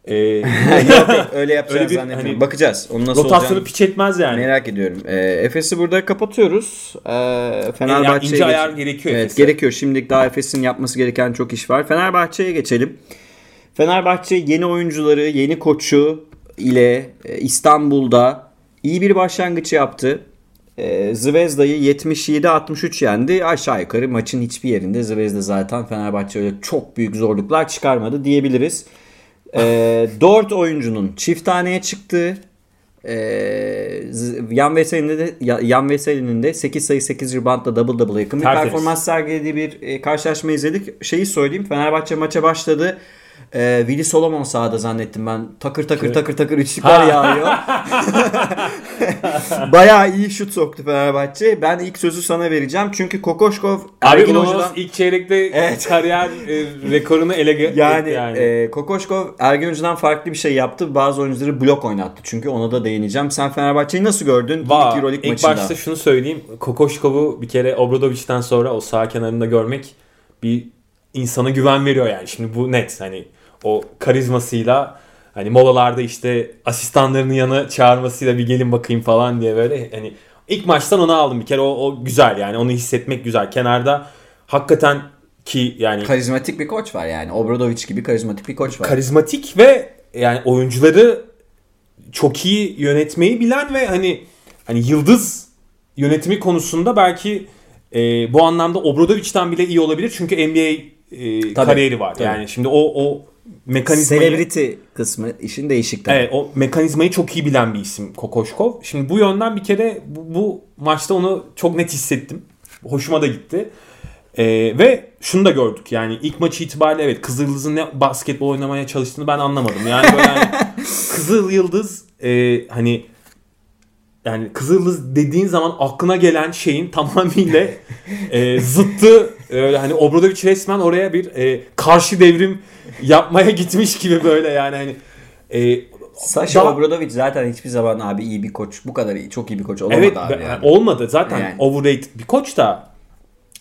e, Yok, yok, öyle yapacağız Öyle bir, zannetmiyorum. hani, Bakacağız. Onun nasıl rotasyonu olacağını piç etmez yani. merak ediyorum. E, Efes'i burada kapatıyoruz. E, Yani Fenerbahçe'ye ince ayar gerekiyor Evet Efes'e. gerekiyor. Şimdilik daha Efes'in yapması gereken çok iş var. Fenerbahçe'ye geçelim. Fenerbahçe yeni oyuncuları, yeni koçu ile e, İstanbul'da iyi bir başlangıç yaptı. E, Zvezda'yı 77-63 yendi. Aşağı yukarı maçın hiçbir yerinde Zvezda zaten Fenerbahçe öyle çok büyük zorluklar çıkarmadı diyebiliriz. E, 4 oyuncunun çift taneye çıktığı Yan Veseli'nin de Ya- Yan Veseli'nin de 8 sayı 8 reboundla double double yakın bir Tertemiz. performans sergilediği bir e, karşılaşma izledik. Şeyi söyleyeyim. Fenerbahçe maça başladı. E, Willy Solomon sahada zannettim ben. Takır takır takır takır üçlükler yağıyor. Bayağı iyi şut soktu Fenerbahçe. Ben ilk sözü sana vereceğim. Çünkü Kokoşkov Abi Ergin Ulanos Hoca'dan ilk çeyrekte Evet. kariyer e, rekorunu ele ge- yani, yani. E, Kokoşkov Ergin Hoca'dan farklı bir şey yaptı. Bazı oyuncuları blok oynattı. Çünkü ona da değineceğim. Sen Fenerbahçe'yi nasıl gördün? İlk Va, Euroleague ilk maçında. başta şunu söyleyeyim. Kokoşkov'u bir kere Obradovic'den sonra o sağ kenarında görmek bir insana güven veriyor yani. Şimdi bu net hani o karizmasıyla hani molalarda işte asistanlarının yanına çağırmasıyla bir gelin bakayım falan diye böyle hani ilk maçtan onu aldım bir kere o, o güzel yani onu hissetmek güzel. Kenarda hakikaten ki yani Karizmatik bir koç var yani. Obradovic gibi karizmatik bir koç var. karizmatik ve yani oyuncuları çok iyi yönetmeyi bilen ve hani hani yıldız yönetimi konusunda belki e, bu anlamda Obradovic'den bile iyi olabilir çünkü NBA e, kariyeri var. tabii. Yani şimdi o o mekanizmayı Celebrity kısmı işin değişik tabii. Evet o mekanizmayı çok iyi bilen bir isim Kokoşkov. Şimdi bu yönden bir kere bu, bu maçta onu çok net hissettim. Hoşuma da gitti. Ee, ve şunu da gördük yani ilk maçı itibariyle evet Kızıl Yıldız'ın ne basketbol oynamaya çalıştığını ben anlamadım. Yani böyle hani Kızıl Yıldız e, hani yani Kızıldız dediğin zaman aklına gelen şeyin tamamıyla e, zıttı e, hani Obradovic resmen oraya bir e, karşı devrim yapmaya gitmiş gibi böyle yani hani e, Sasha daha- Obradovic zaten hiçbir zaman abi iyi bir koç. Bu kadar iyi, çok iyi bir koç olamadı evet abi yani. olmadı zaten Yani. overrated bir koç da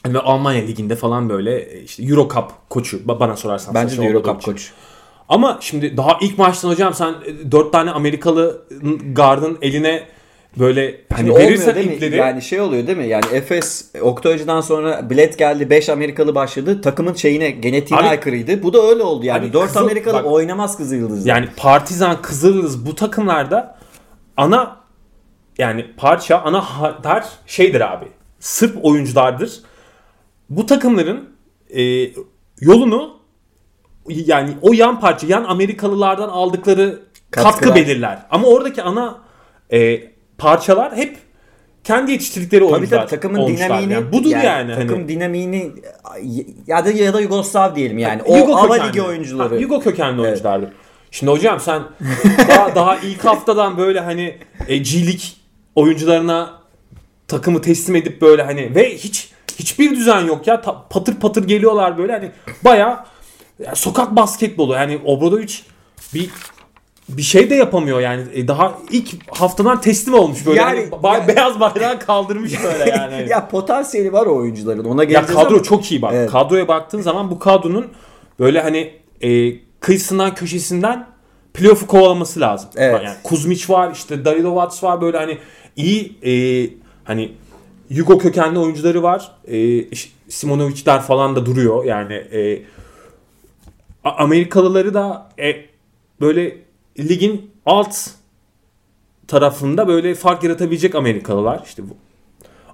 hani Almanya liginde falan böyle e, işte Euro Cup koçu ba- bana sorarsan. Bence de Sasha Euro Obradovic. Cup koç. Ama şimdi daha ilk maçtan hocam sen e, dört tane Amerikalı gardın eline böyle hani Şimdi verirsen değil mi? ipleri Yani şey oluyor değil mi? Yani Efes Oktay'cıdan sonra bilet geldi 5 Amerikalı başladı. Takımın şeyine genetiğine Abi- aykırıydı. Bu da öyle oldu yani. Abi 4 Kızıl- Amerikalı bak- oynamaz Kızıl Yıldız'da. yani Partizan, Kızıldız bu takımlarda ana yani parça ana hatar şeydir abi. Sırp oyunculardır. Bu takımların e, yolunu yani o yan parça, yan Amerikalılardan aldıkları katkı Katkılar. belirler. Ama oradaki ana e, parçalar hep kendi yetiştirdikleri Tabii oyuncular. tabii takımın olmuşlar. dinamiğini Yani budur yani. takım hani. dinamiğini ya da ya da Yugoslav diyelim yani. O Yugo Ava. Ligi oyuncuları. Ha, Yugo kökenli oyunculardır. Şimdi hocam sen daha, daha ilk haftadan böyle hani e, G League oyuncularına takımı teslim edip böyle hani ve hiç hiçbir düzen yok ya Ta- patır patır geliyorlar böyle hani baya sokak basketbolu yani Obradovic bir bir şey de yapamıyor yani E, daha ilk haftadan teslim olmuş böyle Yani- hani ba- ya- beyaz bayrağı kaldırmış böyle yani. ya potansiyeli var o oyuncuların. Ona Ya geleceğiz kadro ama- çok iyi bak. Evet. Kadroya baktığın zaman bu kadronun böyle hani e, kıyısından köşesinden playoff'u kovalaması lazım. Evet. Yani Kuzmic var, işte Dalilovac var böyle hani iyi e, hani Yugo kökenli oyuncuları var. E, işte Simonovic'ler falan da duruyor. Yani e, A- Amerikalıları da e, böyle ligin alt tarafında böyle fark yaratabilecek Amerikalılar. İşte bu.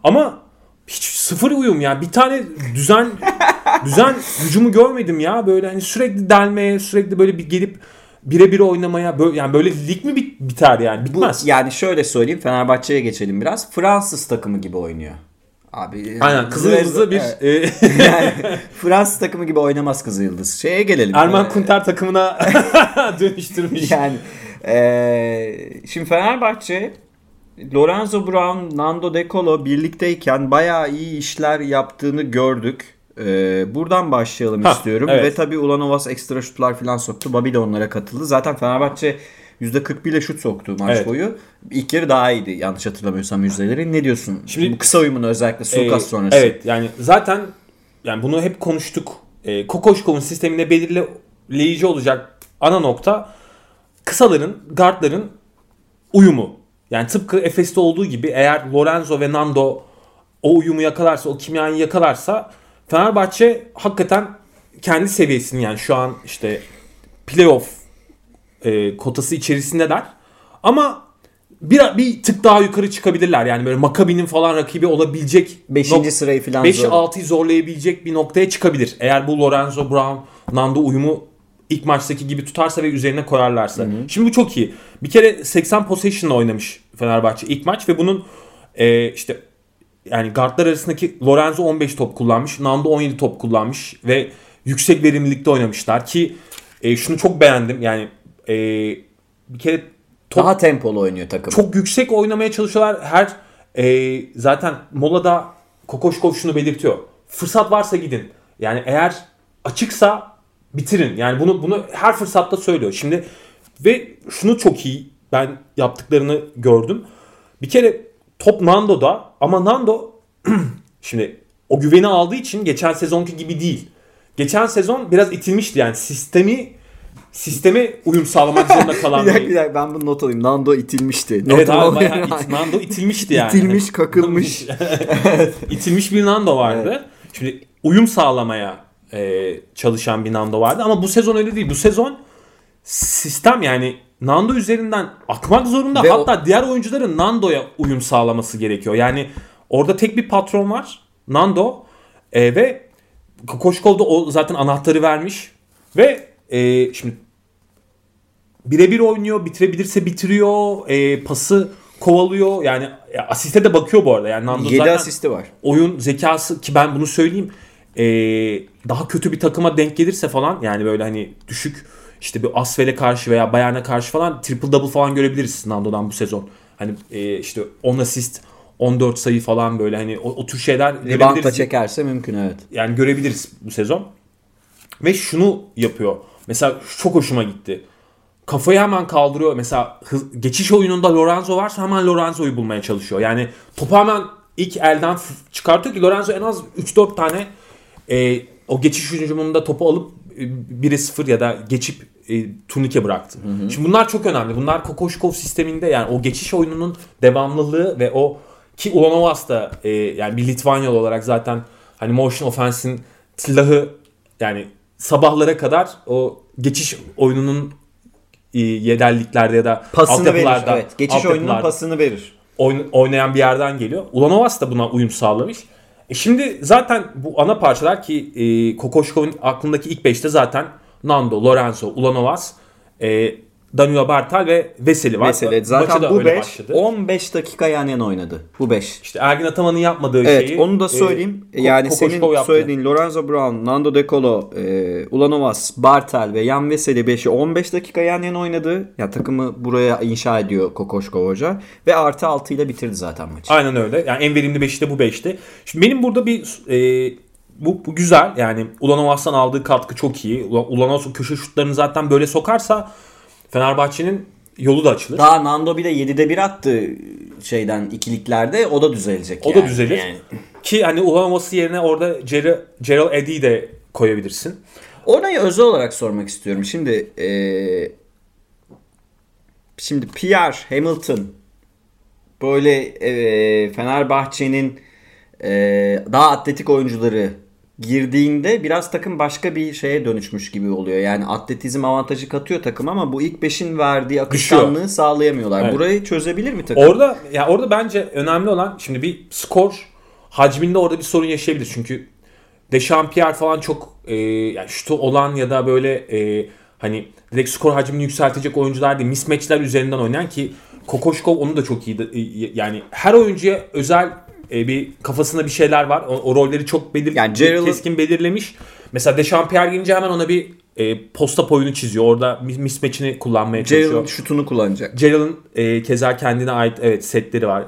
Ama hiç sıfır uyum ya. Bir tane düzen düzen hücumu görmedim ya. Böyle hani sürekli delmeye, sürekli böyle bir gelip birebir oynamaya böyle yani böyle lig mi bit- biter yani? Bu, Bitmez. yani şöyle söyleyeyim Fenerbahçe'ye geçelim biraz. Fransız takımı gibi oynuyor. Abi Aynen Kızılyıldız'ı bir Evet. e, yani Fransız takımı gibi oynamaz Kızılyıldız. Şeye gelelim. Erman Ee, Kunter takımına dönüştürmüş. Yani eee, şimdi Fenerbahçe Lorenzo Brown, Nando De Colo birlikteyken bayağı iyi işler yaptığını gördük. Eee, buradan başlayalım Ha, istiyorum. evet. Ve tabii Ulanovas ekstra şutlar falan soktu. Babi de onlara katıldı. Zaten Fenerbahçe %41 ile şut soktu maç Evet. boyu. İlk yarı daha iyiydi yanlış hatırlamıyorsam yüzdeleri. Ne diyorsun? Şimdi- Bu kısa uyumunu özellikle Sulkas Ee, sonrası. Evet yani zaten yani bunu hep konuştuk. E, Kokoşkov'un sisteminde belirleyici olacak ana nokta kısaların, guardların uyumu. Yani tıpkı Efes'te olduğu gibi eğer Lorenzo ve Nando o uyumu yakalarsa, o kimyayı yakalarsa Fenerbahçe hakikaten kendi seviyesini yani şu an işte playoff e, kotası içerisindeler. Ama bir, bir tık daha yukarı çıkabilirler. Yani böyle Maccabi'nin falan rakibi olabilecek Beşinci nok- sırayı falan 5'i zor. 6'yı zorlayabilecek bir noktaya çıkabilir. Eğer bu Lorenzo Brown, Nando uyumu ilk maçtaki gibi tutarsa ve üzerine koyarlarsa. Şimdi bu çok iyi. Bir kere 80 possession'la oynamış Fenerbahçe ilk maç ve bunun e, işte yani guardlar arasındaki Lorenzo 15 top kullanmış, Nando 17 top kullanmış ve yüksek verimlilikte oynamışlar ki e, şunu çok beğendim. Yani e, bir kere top Daha tempolu oynuyor takım. çok yüksek oynamaya çalışıyorlar. Her e, zaten molada Kokoşkov şunu belirtiyor. Fırsat varsa gidin. Yani eğer açıksa bitirin. Yani bunu bunu her fırsatta söylüyor. Şimdi ve şunu çok iyi ben yaptıklarını gördüm. Bir kere top Nando'da ama Nando şimdi o güveni aldığı için geçen sezonki gibi değil. Geçen sezon biraz itilmişti yani sistemi sisteme uyum sağlamak zorunda kalan bir dakika bir dakika ben bunu not alayım. Nando itilmişti. Not Evet abi bayağı it, Nando itilmişti yani. İtilmiş, kakılmış. İtilmiş bir Nando vardı. Şimdi uyum sağlamaya e, çalışan bir Nando vardı ama bu sezon öyle değil. Bu sezon sistem yani Nando üzerinden akmak zorunda. Ve Hatta diğer oyuncuların Nando'ya uyum sağlaması gerekiyor. Yani orada tek bir patron var. Nando e, ve Kokoşkov da o zaten anahtarı vermiş ve e, şimdi birebir oynuyor. Bitirebilirse bitiriyor. E, pası kovalıyor. Yani asiste de bakıyor bu arada. Yani Nando 7 zaten asisti var. oyun zekası ki ben bunu söyleyeyim. e, daha kötü bir takıma denk gelirse falan yani böyle hani düşük işte bir Asvel'e karşı veya Bayern'e karşı falan triple double falan görebiliriz Nando'dan bu sezon. Hani e, işte 10 asist 14 sayı falan böyle hani o, o tür şeyler Rebound da görebiliriz. çekerse mümkün evet. Yani görebiliriz bu sezon. Ve şunu yapıyor. Mesela çok hoşuma gitti. Kafayı hemen kaldırıyor. Mesela hız- geçiş oyununda Lorenzo varsa hemen Lorenzo'yu bulmaya çalışıyor. Yani topu hemen ilk elden çıkartıyor ki Lorenzo en az 3-4 tane e, o geçiş hücumunda topu alıp e, 1'e 0 ya da geçip e, turnike bıraktı. Şimdi bunlar çok önemli. Bunlar Kokoşkov sisteminde yani o geçiş oyununun devamlılığı ve o ki Ulanovas da e, yani bir Litvanyalı olarak zaten hani motion offense'in silahı yani sabahlara kadar o geçiş oyununun e, yeterliklerde ya da Pasını verir. Evet. Geçiş oyununun pasını verir. oyn- oynayan bir yerden geliyor. Ulanovas da buna uyum sağlamış. E şimdi zaten bu ana parçalar ki e, Kokoşkov'un aklındaki ilk 5'te zaten Nando, Lorenzo, Ulanovas, e, Danilo Bartal ve Veseli var. Maçı zaten da bu öyle 5 başladı. 15 dakika yan yana oynadı. Bu 5. İşte Ergin Ataman'ın yapmadığı Evet şeyi. onu da e, söyleyeyim. Ko- yani Kokoşkov senin yaptı. söylediğin Lorenzo Brown, Nando De Colo, e, Ulanovas, Bartel ve Yan Veseli 5'i 15 dakika yan yana oynadı. Ya takımı buraya inşa ediyor Kokoşkov Hoca. Ve artı 6 ile bitirdi zaten maçı. Aynen öyle. Yani en verimli 5'i de bu 5'ti. Şimdi benim burada bir e, bu, bu güzel. Yani Ulanovas'tan aldığı katkı çok iyi. Ulan- Ulanovas köşe şutlarını zaten böyle sokarsa Fenerbahçe'nin yolu da açılır. Daha Nando bir de 7'de 1 attı şeyden ikiliklerde. O da düzelecek O yani. da düzelir. Yani. Ki hani Ulanovas'ı yerine orada Ger- Gerald Eddy'yi de koyabilirsin. Orayı özel olarak sormak istiyorum. Şimdi e, şimdi Pierre Hamilton böyle e, Fenerbahçe'nin e, daha atletik oyuncuları girdiğinde biraz takım başka bir şeye dönüşmüş gibi oluyor. Yani atletizm avantajı katıyor takım ama bu ilk beşin verdiği akışkanlığı sağlayamıyorlar. Evet. Burayı çözebilir mi takım? Orada ya orada bence önemli olan şimdi bir skor hacminde orada bir sorun yaşayabilir. Çünkü Dechampierre falan çok e, yani şutu olan ya da böyle e, hani direkt skor hacmini yükseltecek oyuncular değil. Mismatchler üzerinden oynayan ki Kokoşkov onu da çok iyi. e, Yani her oyuncuya özel e, bir kafasında bir şeyler var. O, o rolleri çok belir Yani Gerald'ın- keskin belirlemiş. Mesela Dechampierre gelince hemen ona bir e, posta oyunu çiziyor. Orada mis- mismatch'ini kullanmaya çalışıyor. Gerald şutunu kullanacak. Gerald'ın e, keza kendine ait evet setleri var.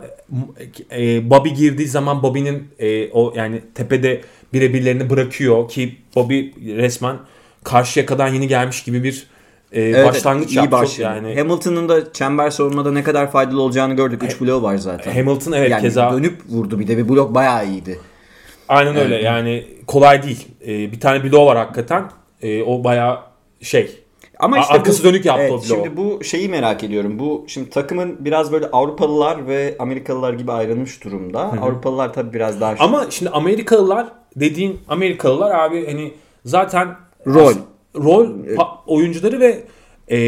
E, Bobby girdiği zaman Bobby'nin e, o yani tepede birebirlerini bırakıyor ki Bobby resmen karşı yakadan yeni gelmiş gibi bir e, Evet, başlangıç iyi yaptı. Başladı. Yani Hamilton'ın da çember savunmada ne kadar faydalı olacağını gördük. 3 bloğu var zaten. Hamilton evet yani keza dönüp vurdu bir de bir blok bayağı iyiydi. aynen öyle yani kolay değil. E, bir tane bloğu var hakikaten. E, o bayağı şey Ama işte arkası bu, dönük yaptı evet, o bloğu. Şimdi bu şeyi merak ediyorum. Bu şimdi takımın biraz böyle Avrupalılar ve Amerikalılar gibi ayrılmış durumda. Avrupalılar tabii biraz daha Ama şimdi Amerikalılar dediğin Amerikalılar abi hani zaten Rol. Rol pa- oyuncuları ve e,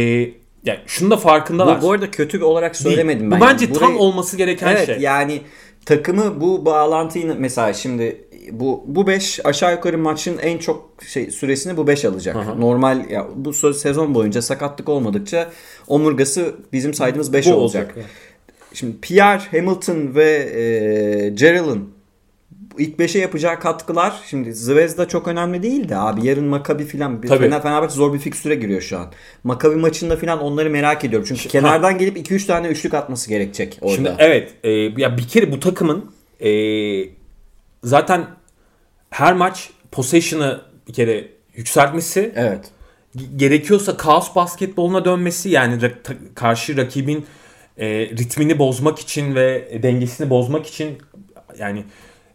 yani şunu da farkındalar. bu, bu arada kötü olarak söylemedim Bu ben. bence yani. tam Burayı- olması gereken Evet şey. yani takımı bu bağlantıyı mesela şimdi bu bu 5 aşağı yukarı maçın en çok şey süresini bu 5 alacak. Normal ya bu sezon boyunca sakatlık olmadıkça omurgası bizim saydığımız 5 Bu olacak. olacak. Şimdi Pierre, Hamilton ve e, Gerald'ın ilk 5'e yapacağı katkılar şimdi Zvezda çok önemli değil de abi yarın Maccabi filan. Fener Fenerbahçe zor bir fikstüre giriyor şu an. Maccabi maçında filan onları merak ediyorum. Çünkü kenardan gelip 2-3 tane üçlük atması gerekecek orada. Şimdi evet e, ya bir kere bu takımın e, zaten her maç possession'ı bir kere yükseltmesi evet. ge- gerekiyorsa kaos basketboluna dönmesi yani ra- ta- karşı rakibin e, ritmini bozmak için ve dengesini bozmak için yani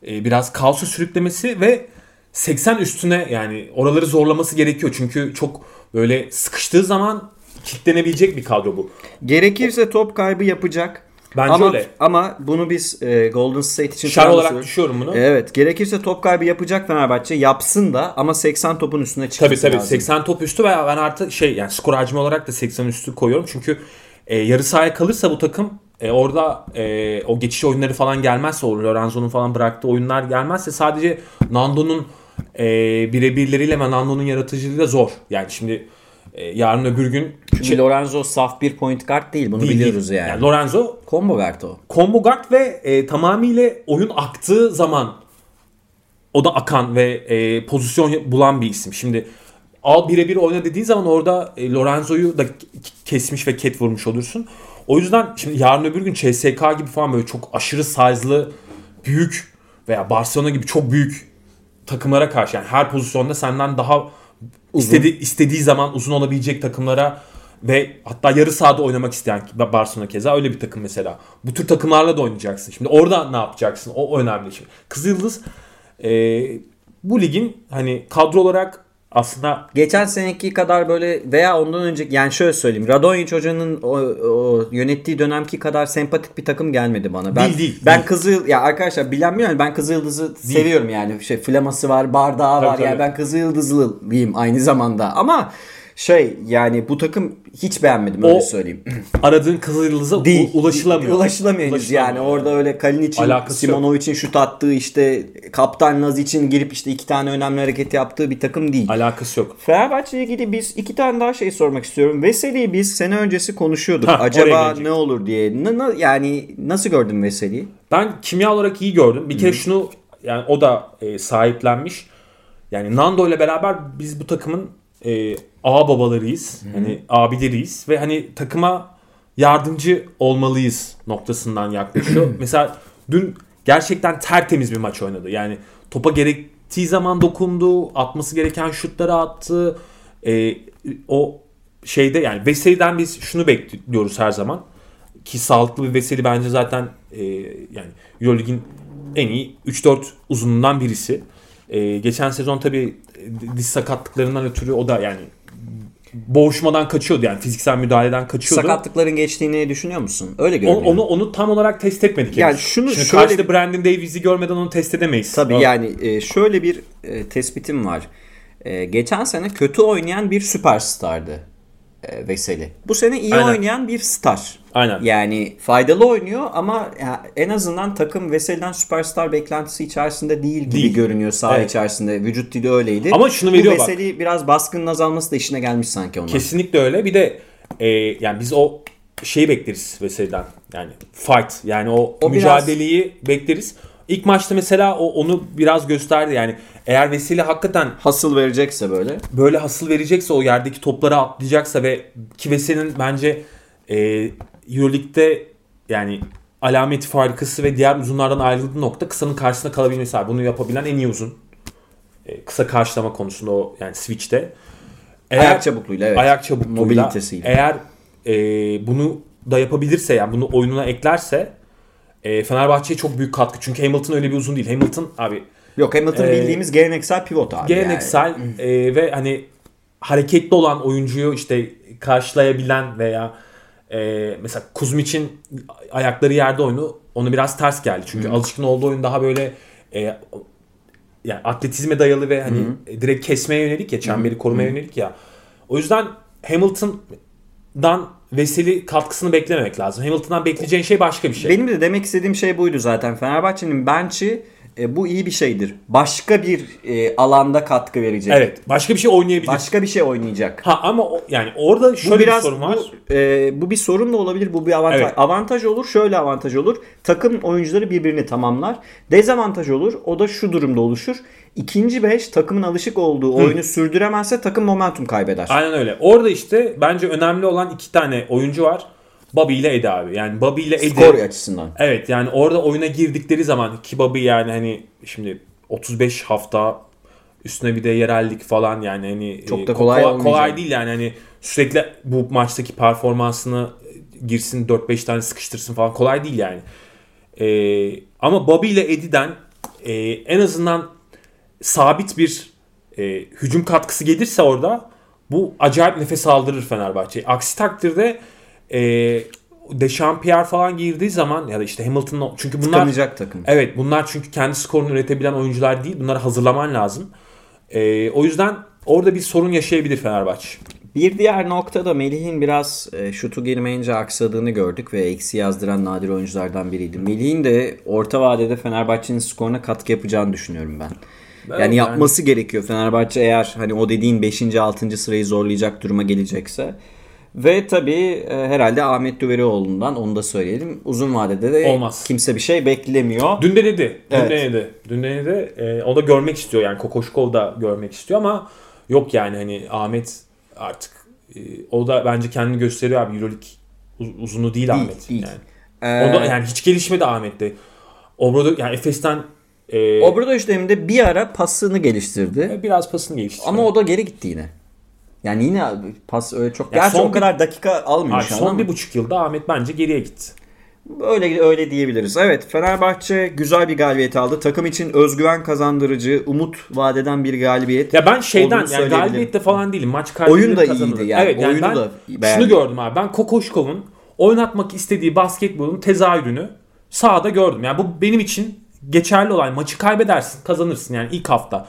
e, biraz kaosu sürüklemesi ve 80 üstüne yani oraları zorlaması gerekiyor. Çünkü çok böyle sıkıştığı zaman kilitlenebilecek bir kadro bu. Gerekirse top kaybı yapacak. Bence ama, öyle. Ama bunu biz e, Golden State için Şar olarak düşüyorum bunu. Evet. Gerekirse top kaybı yapacak Fenerbahçe. Yapsın da ama 80 topun üstüne çıkması Tabii tabii lazım. 80 top üstü ve ben artık şey yani skor hacmi olarak da 80 üstü koyuyorum. Çünkü e, yarı sahaya kalırsa bu takım e, orada e, o geçiş oyunları falan gelmezse o Lorenzo'nun falan bıraktığı oyunlar gelmezse sadece Nando'nun e, birebirleriyle ve Nando'nun yaratıcılığıyla zor. Yani şimdi e, yarın öbür gün Çünkü Lorenzo saf bir point guard değil. Bunu Değil, biliyoruz değil. yani. Lorenzo Combo guard o. combo guard ve e, tamamıyla oyun aktığı zaman o da akan ve e, pozisyon bulan bir isim. Şimdi al birebir oyna dediği zaman orada e, Lorenzo'yu da kesmiş ve ket vurmuş olursun. O yüzden şimdi yarın öbür gün CSK gibi falan böyle çok aşırı size'lı büyük veya Barcelona gibi çok büyük takımlara karşı yani her pozisyonda senden daha istedi, istediği zaman uzun olabilecek takımlara ve hatta yarı sahada oynamak isteyen Barcelona keza öyle bir takım mesela. Bu tür takımlarla da oynayacaksın. Şimdi orada ne yapacaksın? O önemli. Şimdi Kızıldız e, bu ligin hani kadro olarak aslında geçen seneki kadar böyle veya ondan önceki yani şöyle söyleyeyim Radonjic hocanın o, o yönettiği dönemki kadar sempatik bir takım gelmedi bana. Ben değil, değil, ben değil. Kızıl ya arkadaşlar bilen bilmiyor ben Kızıldız'ı seviyorum yani. Şey flaması var, bardağı var tabii. yani ben Kızıldızlıyım aynı zamanda. Ama şey yani bu takım hiç beğenmedim öyle O- söyleyeyim. aradığın Kızıldız'a Değil. ulaşılamıyor. Ulaşılamıyor henüz yani. Orada öyle Kalinic'in, Alakası yok. Simonovic'in şut attığı işte kaptan Naz için girip işte iki tane önemli hareket yaptığı bir takım değil. Alakası yok. Fenerbahçe ile ilgili biz iki tane daha şey sormak istiyorum. Veseli'yi biz sene öncesi konuşuyorduk. Oraya Acaba ne olur diye. Na- na- yani nasıl gördün Veseli'yi? Ben kimya olarak iyi gördüm. Bir kere şunu yani o da e, sahiplenmiş. Yani Nando ile beraber biz bu takımın e, babalarıyız. Hani abileriyiz ve hani takıma yardımcı olmalıyız noktasından yaklaşıyor. Mesela dün gerçekten tertemiz bir maç oynadı. Yani topa gerektiği zaman dokundu, atması gereken şutları attı. E, o şeyde yani Veseli'den biz şunu bekliyoruz her zaman ki sağlıklı bir Veseli bence zaten e, yani Euroleague'in en iyi 3-4 uzunundan birisi. E, geçen sezon tabii e, diz sakatlıklarından ötürü o da yani boğuşmadan kaçıyordu yani fiziksel müdahaleden kaçıyordu. Sakatlıkların geçtiğini düşünüyor musun? Öyle görünüyor. onu onu tam olarak test etmedik. Yani henüz. şunu Şimdi şöyle karşıda Brandon Davies'i görmeden onu test edemeyiz. Tabii Ama yani e, şöyle bir e, tespitim var. E, geçen sene kötü oynayan bir süperstardı Veseli. Bu sene iyi Aynen. oynayan bir star. Aynen. Yani faydalı oynuyor ama en azından takım Veseli'den süperstar beklentisi içerisinde değil gibi Değil. görünüyor saha Evet. içerisinde. Vücut dili öyleydi. Ama şunu veriyor Bu bak. Veseli biraz baskının azalması da işine gelmiş sanki ona. Kesinlikle öyle. Bir de e, yani biz o şeyi bekleriz Veseli'den. Yani fight yani o, O mücadeleyi bekleriz. İlk maçta mesela o onu biraz gösterdi. Yani eğer Veseli hakikaten Hasıl verecekse böyle. böyle hasıl verecekse o yerdeki topları atlayacaksa ve ki Veseli'nin bence e, Euroleague'de yani alameti farikası ve diğer uzunlardan ayrıldığı nokta kısanın karşısında kalabilmesi. Abi bunu yapabilen en iyi uzun. E, kısa karşılama konusunda o yani switch'te. Eğer, Ayak çabukluğuyla evet. ayak çabukluğuyla Mobilitesiyle. eğer e, bunu da yapabilirse yani bunu oyununa eklerse e, Fenerbahçe'ye çok büyük katkı. Çünkü Hamilton öyle bir uzun değil. Hamilton abi Yok Hamilton Ee, bildiğimiz geleneksel pivot abi. yani. geleneksel e, ve hani hareketli olan oyuncuyu işte karşılayabilen veya e, mesela Kuzmic'in ayakları yerde oyunu onu biraz ters geldi. Çünkü alışkın olduğu oyun daha böyle e, yani atletizme dayalı ve hani direkt kesmeye yönelik ya çemberi korumaya yönelik ya. O yüzden Hamilton'dan Veseli katkısını beklememek lazım. Hamilton'dan bekleyeceğin şey başka bir şey. Benim de demek istediğim şey buydu zaten. Fenerbahçe'nin bench'i e, bu iyi bir şeydir. Başka bir e, alanda katkı verecek. Evet. Başka bir şey oynayabilir. Başka bir şey oynayacak. Ha ama o, yani orada şöyle bu biraz bir sorun var. Bu, e, bu bir sorun da olabilir. Bu bir avantaj. Evet. Avantaj olur. Şöyle avantaj olur. Takım oyuncuları birbirini tamamlar. Dezavantaj olur. O da şu durumda oluşur. İkinci beş takımın alışık olduğu oyunu sürdüremezse takım momentum kaybeder. Aynen öyle. Orada işte bence önemli olan iki tane oyuncu var. Bobby ile Edi abi. Yani Bobby ile Edi. Skor açısından. Evet yani orada oyuna girdikleri zaman ki Bobby yani hani şimdi 35 hafta üstüne bir de yerellik falan yani hani Çok e, da kolay ko- olmayacak. kolay değil yani hani sürekli bu maçtaki performansını girsin 4-5 tane sıkıştırsın falan kolay değil yani. Ee, ama Bobby ile Edi'den e, en azından sabit bir e, hücum katkısı gelirse orada bu acayip nefes aldırır Fenerbahçe. Aksi takdirde e, Dechampierre falan girdiği zaman ya da işte Hamilton'ın çünkü bunlar Tıkanacak takım. evet bunlar çünkü kendi skorunu üretebilen oyuncular değil. Bunları hazırlaman lazım. E, o yüzden orada bir sorun yaşayabilir Fenerbahçe. Bir diğer noktada Melih'in biraz e, şutu girmeyince aksadığını gördük ve eksi yazdıran nadir oyunculardan biriydi. Melih'in de orta vadede Fenerbahçe'nin skoruna katkı yapacağını düşünüyorum ben. Yani yani- yapması gerekiyor Fenerbahçe eğer hani o dediğin 5. 6. sırayı zorlayacak duruma gelecekse. Ve tabii e, herhalde Ahmet Düverioğlu'ndan onu da söyleyelim. Uzun vadede de Olmaz. kimse bir şey beklemiyor. Dün de dedi. Dün Evet. de dedi. Dün de dedi. E, o da görmek istiyor yani Kokoşkov da görmek istiyor ama yok yani hani Ahmet artık e, o da bence kendini gösteriyor abi Euroleague uz- uzunu değil, Ahmet. değil. Yani. Ee, O da yani hiç gelişmedi Ahmet'te. Obrado yani Efes'ten e, Obradoviç döneminde bir ara pasını geliştirdi. biraz pasını geliştirdi. Ama o da geri gitti yine. Yani yine pas öyle çok. Ya son o kadar dakika almıyor Abi şu an son bir buçuk yılda Ahmet bence geriye gitti. Öyle öyle diyebiliriz. Evet Fenerbahçe güzel bir galibiyet aldı. Takım için özgüven kazandırıcı, umut vadeden bir galibiyet. Ya ben şeyden yani galibiyette falan değilim. Maç Oyun da kazanılır. iyiydi yani. Evet yani Oyunu ben da şunu beğendim. gördüm abi. Ben Kokoşkov'un oynatmak istediği basketbolun tezahürünü sahada gördüm. Yani bu benim için geçerli olan maçı kaybedersin, kazanırsın yani ilk hafta.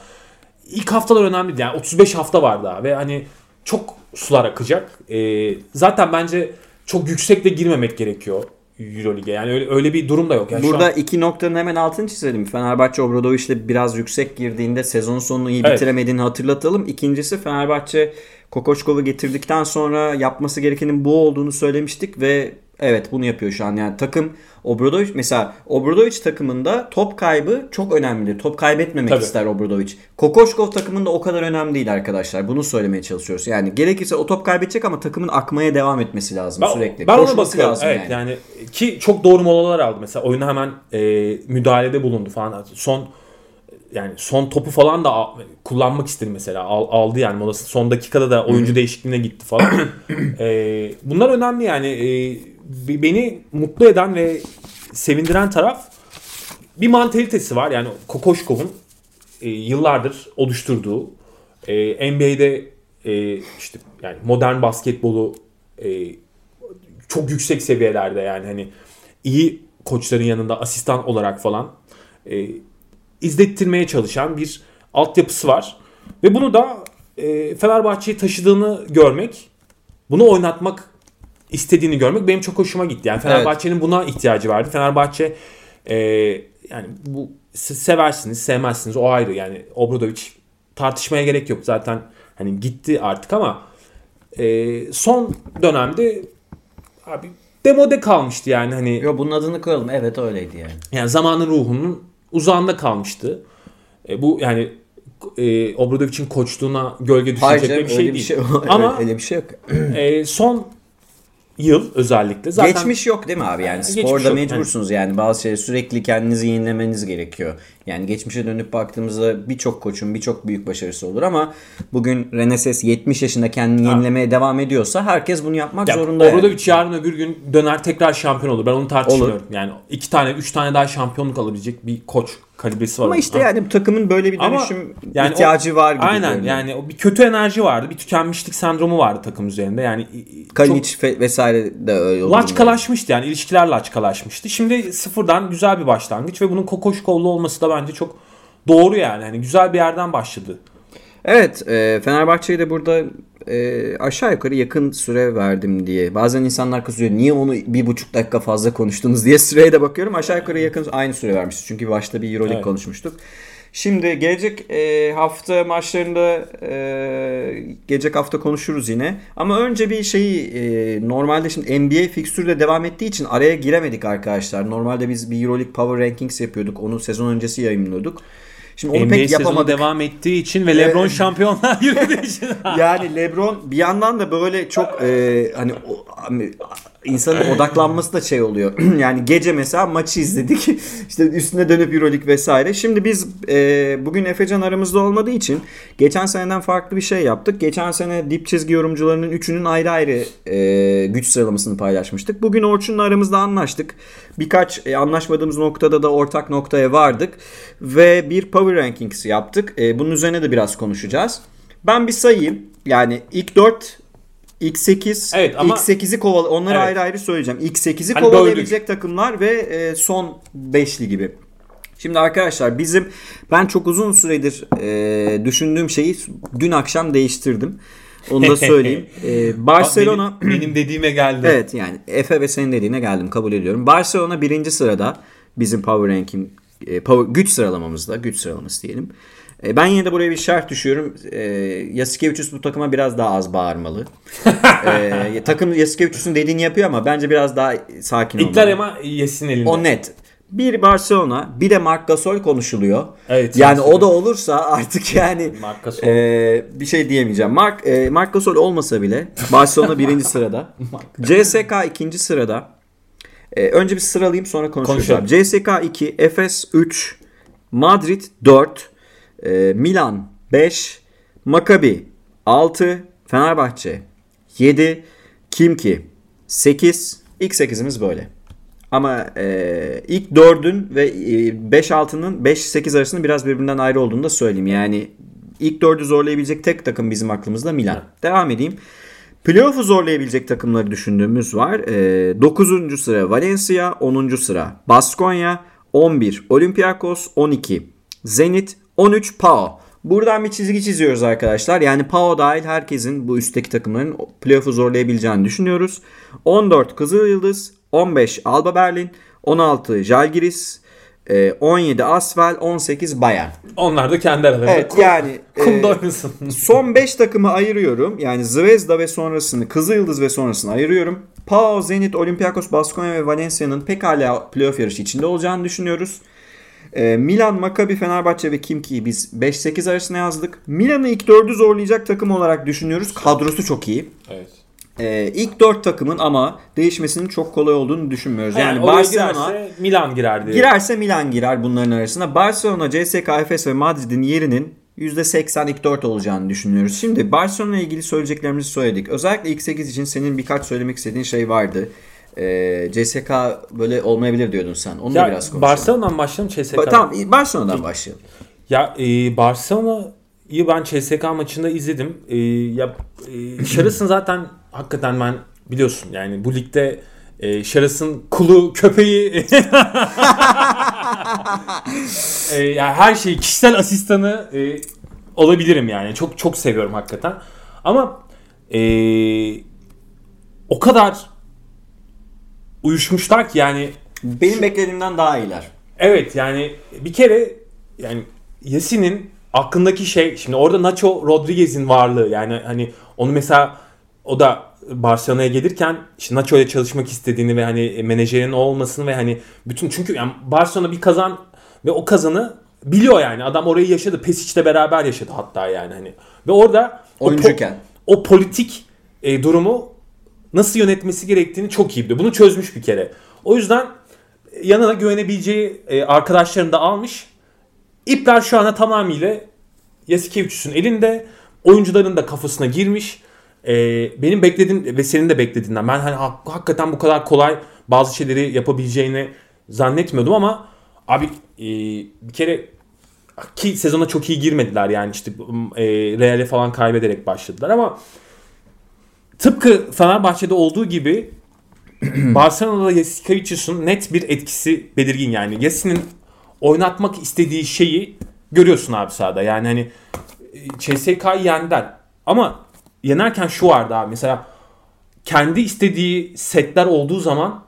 İlk haftalar önemliydi. Yani 35 hafta var daha ve hani çok sular akacak. Ee, zaten bence çok yüksek de girmemek gerekiyor Euroleague'e. Yani öyle, öyle bir durum da yok. Yani Burada an- iki noktanın hemen altını çizelim. Fenerbahçe Obradoviç'le biraz yüksek girdiğinde sezon sonunu iyi Evet. bitiremediğini hatırlatalım. İkincisi Fenerbahçe Kokoşkov'u getirdikten sonra yapması gerekenin bu olduğunu söylemiştik ve evet bunu yapıyor şu an. Yani takım Obradoviç mesela Obradoviç takımında top kaybı çok önemlidir. Top kaybetmemek Tabii. ister Obradoviç. Kokoşkov takımında o kadar önemli değil arkadaşlar. Bunu söylemeye çalışıyoruz. Yani gerekirse o top kaybedecek ama takımın akmaya devam etmesi lazım Ben, sürekli. ben ona Koşması bakıyorum. lazım evet yani. yani. ki çok doğru molalar aldı. Mesela oyuna hemen e, müdahalede bulundu falan. Son yani son topu falan da kullanmak istedi mesela. Al- aldı yani molası. Son dakikada da oyuncu değişikliğine gitti falan. E, bunlar önemli yani. E, beni mutlu eden ve sevindiren taraf bir mantalitesi var. Yani Kokoşkov'un e, yıllardır oluşturduğu e, NBA'de e, işte yani modern basketbolu e, çok yüksek seviyelerde yani hani iyi koçların yanında asistan olarak falan e, izlettirmeye çalışan bir altyapısı var. Ve bunu da e, Fenerbahçe'yi taşıdığını görmek, bunu oynatmak istediğini görmek benim çok hoşuma gitti. Yani Fenerbahçe'nin buna ihtiyacı vardı. Fenerbahçe e, yani bu seversiniz, sevmezsiniz o ayrı. Yani Obradovic tartışmaya gerek yok. Zaten hani gitti artık ama e, son dönemde abi demode kalmıştı yani hani Yo bunun adını koyalım. Evet öyleydi yani. yani zamanın ruhunun uzağında kalmıştı. E, bu yani e, Obradovic'in koçluğuna gölge Hayır düşecek canım, bir şey değil. bir şey Ama öyle bir şey yok. e, son yıl özellikle zaten Geçmiş yok değil mi abi? Yani Geçmiş sporda yok, mecbursunuz yani bazı şeyleri sürekli kendinizi yenilemeniz gerekiyor. Yani geçmişe dönüp baktığımızda birçok koçun birçok büyük başarısı olur ama bugün Reneses 70 yaşında kendini yenilemeye devam ediyorsa herkes bunu yapmak Ya, zorunda. yani. Obradovic yarın öbür gün döner tekrar şampiyon olur. Ben onu tartışmıyorum. Yani iki tane, üç tane daha şampiyonluk alabilecek bir koç kalibresi var. Ama işte yani bu takımın böyle bir Ama dönüşüm yani ihtiyacı o- var gibi. Aynen görünüyor. yani o bir kötü enerji vardı. Bir tükenmişlik sendromu vardı takım üzerinde. Yani çok Kalinic fe- vesaire de öyle oldu. laçkalaşmıştı yani ilişkiler laçkalaşmıştı. Şimdi sıfırdan güzel bir başlangıç ve bunun Kokoşkovlu olması da bence çok doğru yani. Hani güzel bir yerden başladı. Evet e, Fenerbahçe'ye de burada e, aşağı yukarı yakın süre verdim diye. Bazen insanlar kızıyor niye onu bir buçuk dakika fazla konuştunuz diye süreye de bakıyorum. Aşağı yukarı yakın aynı süre vermişiz. Çünkü başta bir Euroleague Evet. konuşmuştuk. Şimdi gelecek e, hafta maçlarında e, gelecek hafta konuşuruz yine. Ama önce bir şeyi e, normalde şimdi NBA fikstürü de devam ettiği için araya giremedik arkadaşlar. Normalde biz bir Euroleague Power Rankings yapıyorduk. Onu sezon öncesi yayınlıyorduk. Şimdi onu NBA pek yapamadık. devam ettiği için ve LeBron Evet. şampiyonlar yürüdüğü için. yani LeBron bir yandan da böyle çok e, hani o- hani insanın odaklanması da şey oluyor. yani gece mesela maçı izledik. işte üstüne dönüp Euroleague vesaire. Şimdi biz e, bugün Efecan aramızda olmadığı için geçen seneden farklı bir şey yaptık. Geçen sene dip çizgi yorumcularının üçünün ayrı ayrı e, güç sıralamasını paylaşmıştık. Bugün Orçun'la aramızda anlaştık. Birkaç e, anlaşmadığımız noktada da ortak noktaya vardık. Ve bir Power Rankings yaptık. E, bunun üzerine de biraz konuşacağız. Ben bir sayayım. Yani ilk 4, ilk 8, Evet ama- ilk 8'i koval onları Evet. ayrı ayrı söyleyeceğim. İlk 8'i Hani kovalayabilecek takımlar ve e, son 5'li gibi. Şimdi arkadaşlar bizim ben çok uzun süredir e, düşündüğüm şeyi dün akşam değiştirdim. Onu da söyleyeyim. E, Barcelona benim, benim dediğime geldi. Evet yani Efe ve senin dediğine geldim kabul ediyorum. Barcelona birinci sırada bizim power ranking e, power, güç sıralamamızda güç sıralaması diyelim. E, ben yine de buraya bir şart düşüyorum. E, Yasikevicius bu takıma biraz daha az bağırmalı. e, takım Yasikevicius'un dediğini yapıyor ama bence biraz daha sakin olmalı. İtler ama yesin elinde. O net. Bir Barcelona bir de Marc Gasol konuşuluyor. Evet, yani evet. o da olursa artık yani e, bir şey diyemeyeceğim. Marc, e, Marc Gasol olmasa bile Barcelona birinci sırada. CSK ikinci sırada. E, önce bir sıralayayım sonra abi. CSK 2, Efes 3, Madrid 4, e, Milan 5, Maccabi 6, Fenerbahçe 7, Kimki 8. İlk 8'imiz böyle. Ama e, ilk 4'ün ve e, 5-6'nın 5-8 arasında biraz birbirinden ayrı olduğunu da söyleyeyim. Yani ilk 4'ü zorlayabilecek tek takım bizim aklımızda Milan. Devam edeyim. Playoff'u zorlayabilecek takımları düşündüğümüz var. E, 9. sıra Valencia, 10. sıra Baskonya, 11 Olympiakos, 12 Zenit, 13 PAO. Buradan bir çizgi çiziyoruz arkadaşlar. Yani PAO dahil herkesin bu üstteki takımların playoff'u zorlayabileceğini düşünüyoruz. 14 Kızılyıldız, 15 Alba Berlin, 16 Jalgiris, e, 17 Asvel, 18 Bayern. Onlar da kendi aralarında Evet kum- yani kumda e, oynasın. son 5 takımı ayırıyorum. Yani Zvezda ve sonrasını, Kızılyıldız ve sonrasını ayırıyorum. PAO, Zenit, Olympiakos, Baskonya ve Valencia'nın pekala playoff yarışı içinde olacağını düşünüyoruz. Ee, Milan, Maccabi, Fenerbahçe ve Kimki'yi biz 5-8 arasına yazdık. Milan'ı ilk 4'ü zorlayacak takım olarak düşünüyoruz. Kadrosu çok iyi. Evet. Ee, ilk 4 takımın ama değişmesinin çok kolay olduğunu düşünmüyoruz. Yani, Yani, Barcelona girerse Milan girerdi. girerse Milan girer bunların arasına. Barcelona, CSK, Efes ve Madrid'in yerinin %80 ilk 4 olacağını düşünüyoruz. Şimdi Barcelona ile ilgili söyleyeceklerimizi söyledik. Özellikle ilk 8 için senin birkaç söylemek istediğin şey vardı. Ee, CSK böyle olmayabilir diyordun sen. Onu da Ya, biraz konuşalım. Barcelona'dan başlayalım CSK. Ba- tamam Barcelona'dan başlayalım. Ya e, Barcelona'yı ben CSK maçında izledim. E, ya e, Şaras'ın zaten hakikaten ben biliyorsun yani bu ligde e, Şaras'ın kulu köpeği e, ya her şey kişisel asistanı e, olabilirim yani. Çok çok seviyorum hakikaten. Ama e, o kadar uyuşmuşlar ki yani Benim beklediğimden daha iyiler. Evet yani bir kere yani Yasin'in aklındaki şey şimdi orada Nacho Rodriguez'in varlığı yani hani onu mesela o da Barcelona'ya gelirken işte Nacho ile çalışmak istediğini ve hani menajerin olmasını ve hani bütün çünkü yani Barcelona bir kazan ve o kazanı biliyor yani adam orayı yaşadı Pesic'le beraber yaşadı hatta yani hani ve orada o po- Oyuncuyken. o politik e, durumu nasıl yönetmesi gerektiğini çok iyi biliyor. Bunu çözmüş bir kere. O yüzden e, yanına güvenebileceği e, arkadaşlarını da almış. İpler şu anda tamamıyla Yasikevicius'un elinde. Oyuncuların da kafasına girmiş. E, benim beklediğim ve senin de beklediğinden ben hani hak- hakikaten bu kadar kolay bazı şeyleri yapabileceğini zannetmiyordum ama abi bir kere ki sezona çok iyi girmediler yani işte e, Real'e falan kaybederek başladılar ama tıpkı Fenerbahçe'de olduğu gibi Barcelona'da Yasikevicius'un net bir etkisi belirgin yani. Yasin'in oynatmak istediği şeyi görüyorsun abi sahada. Yani hani e, CSK'yı yendiler. Ama yenerken şu vardı abi mesela kendi istediği setler olduğu zaman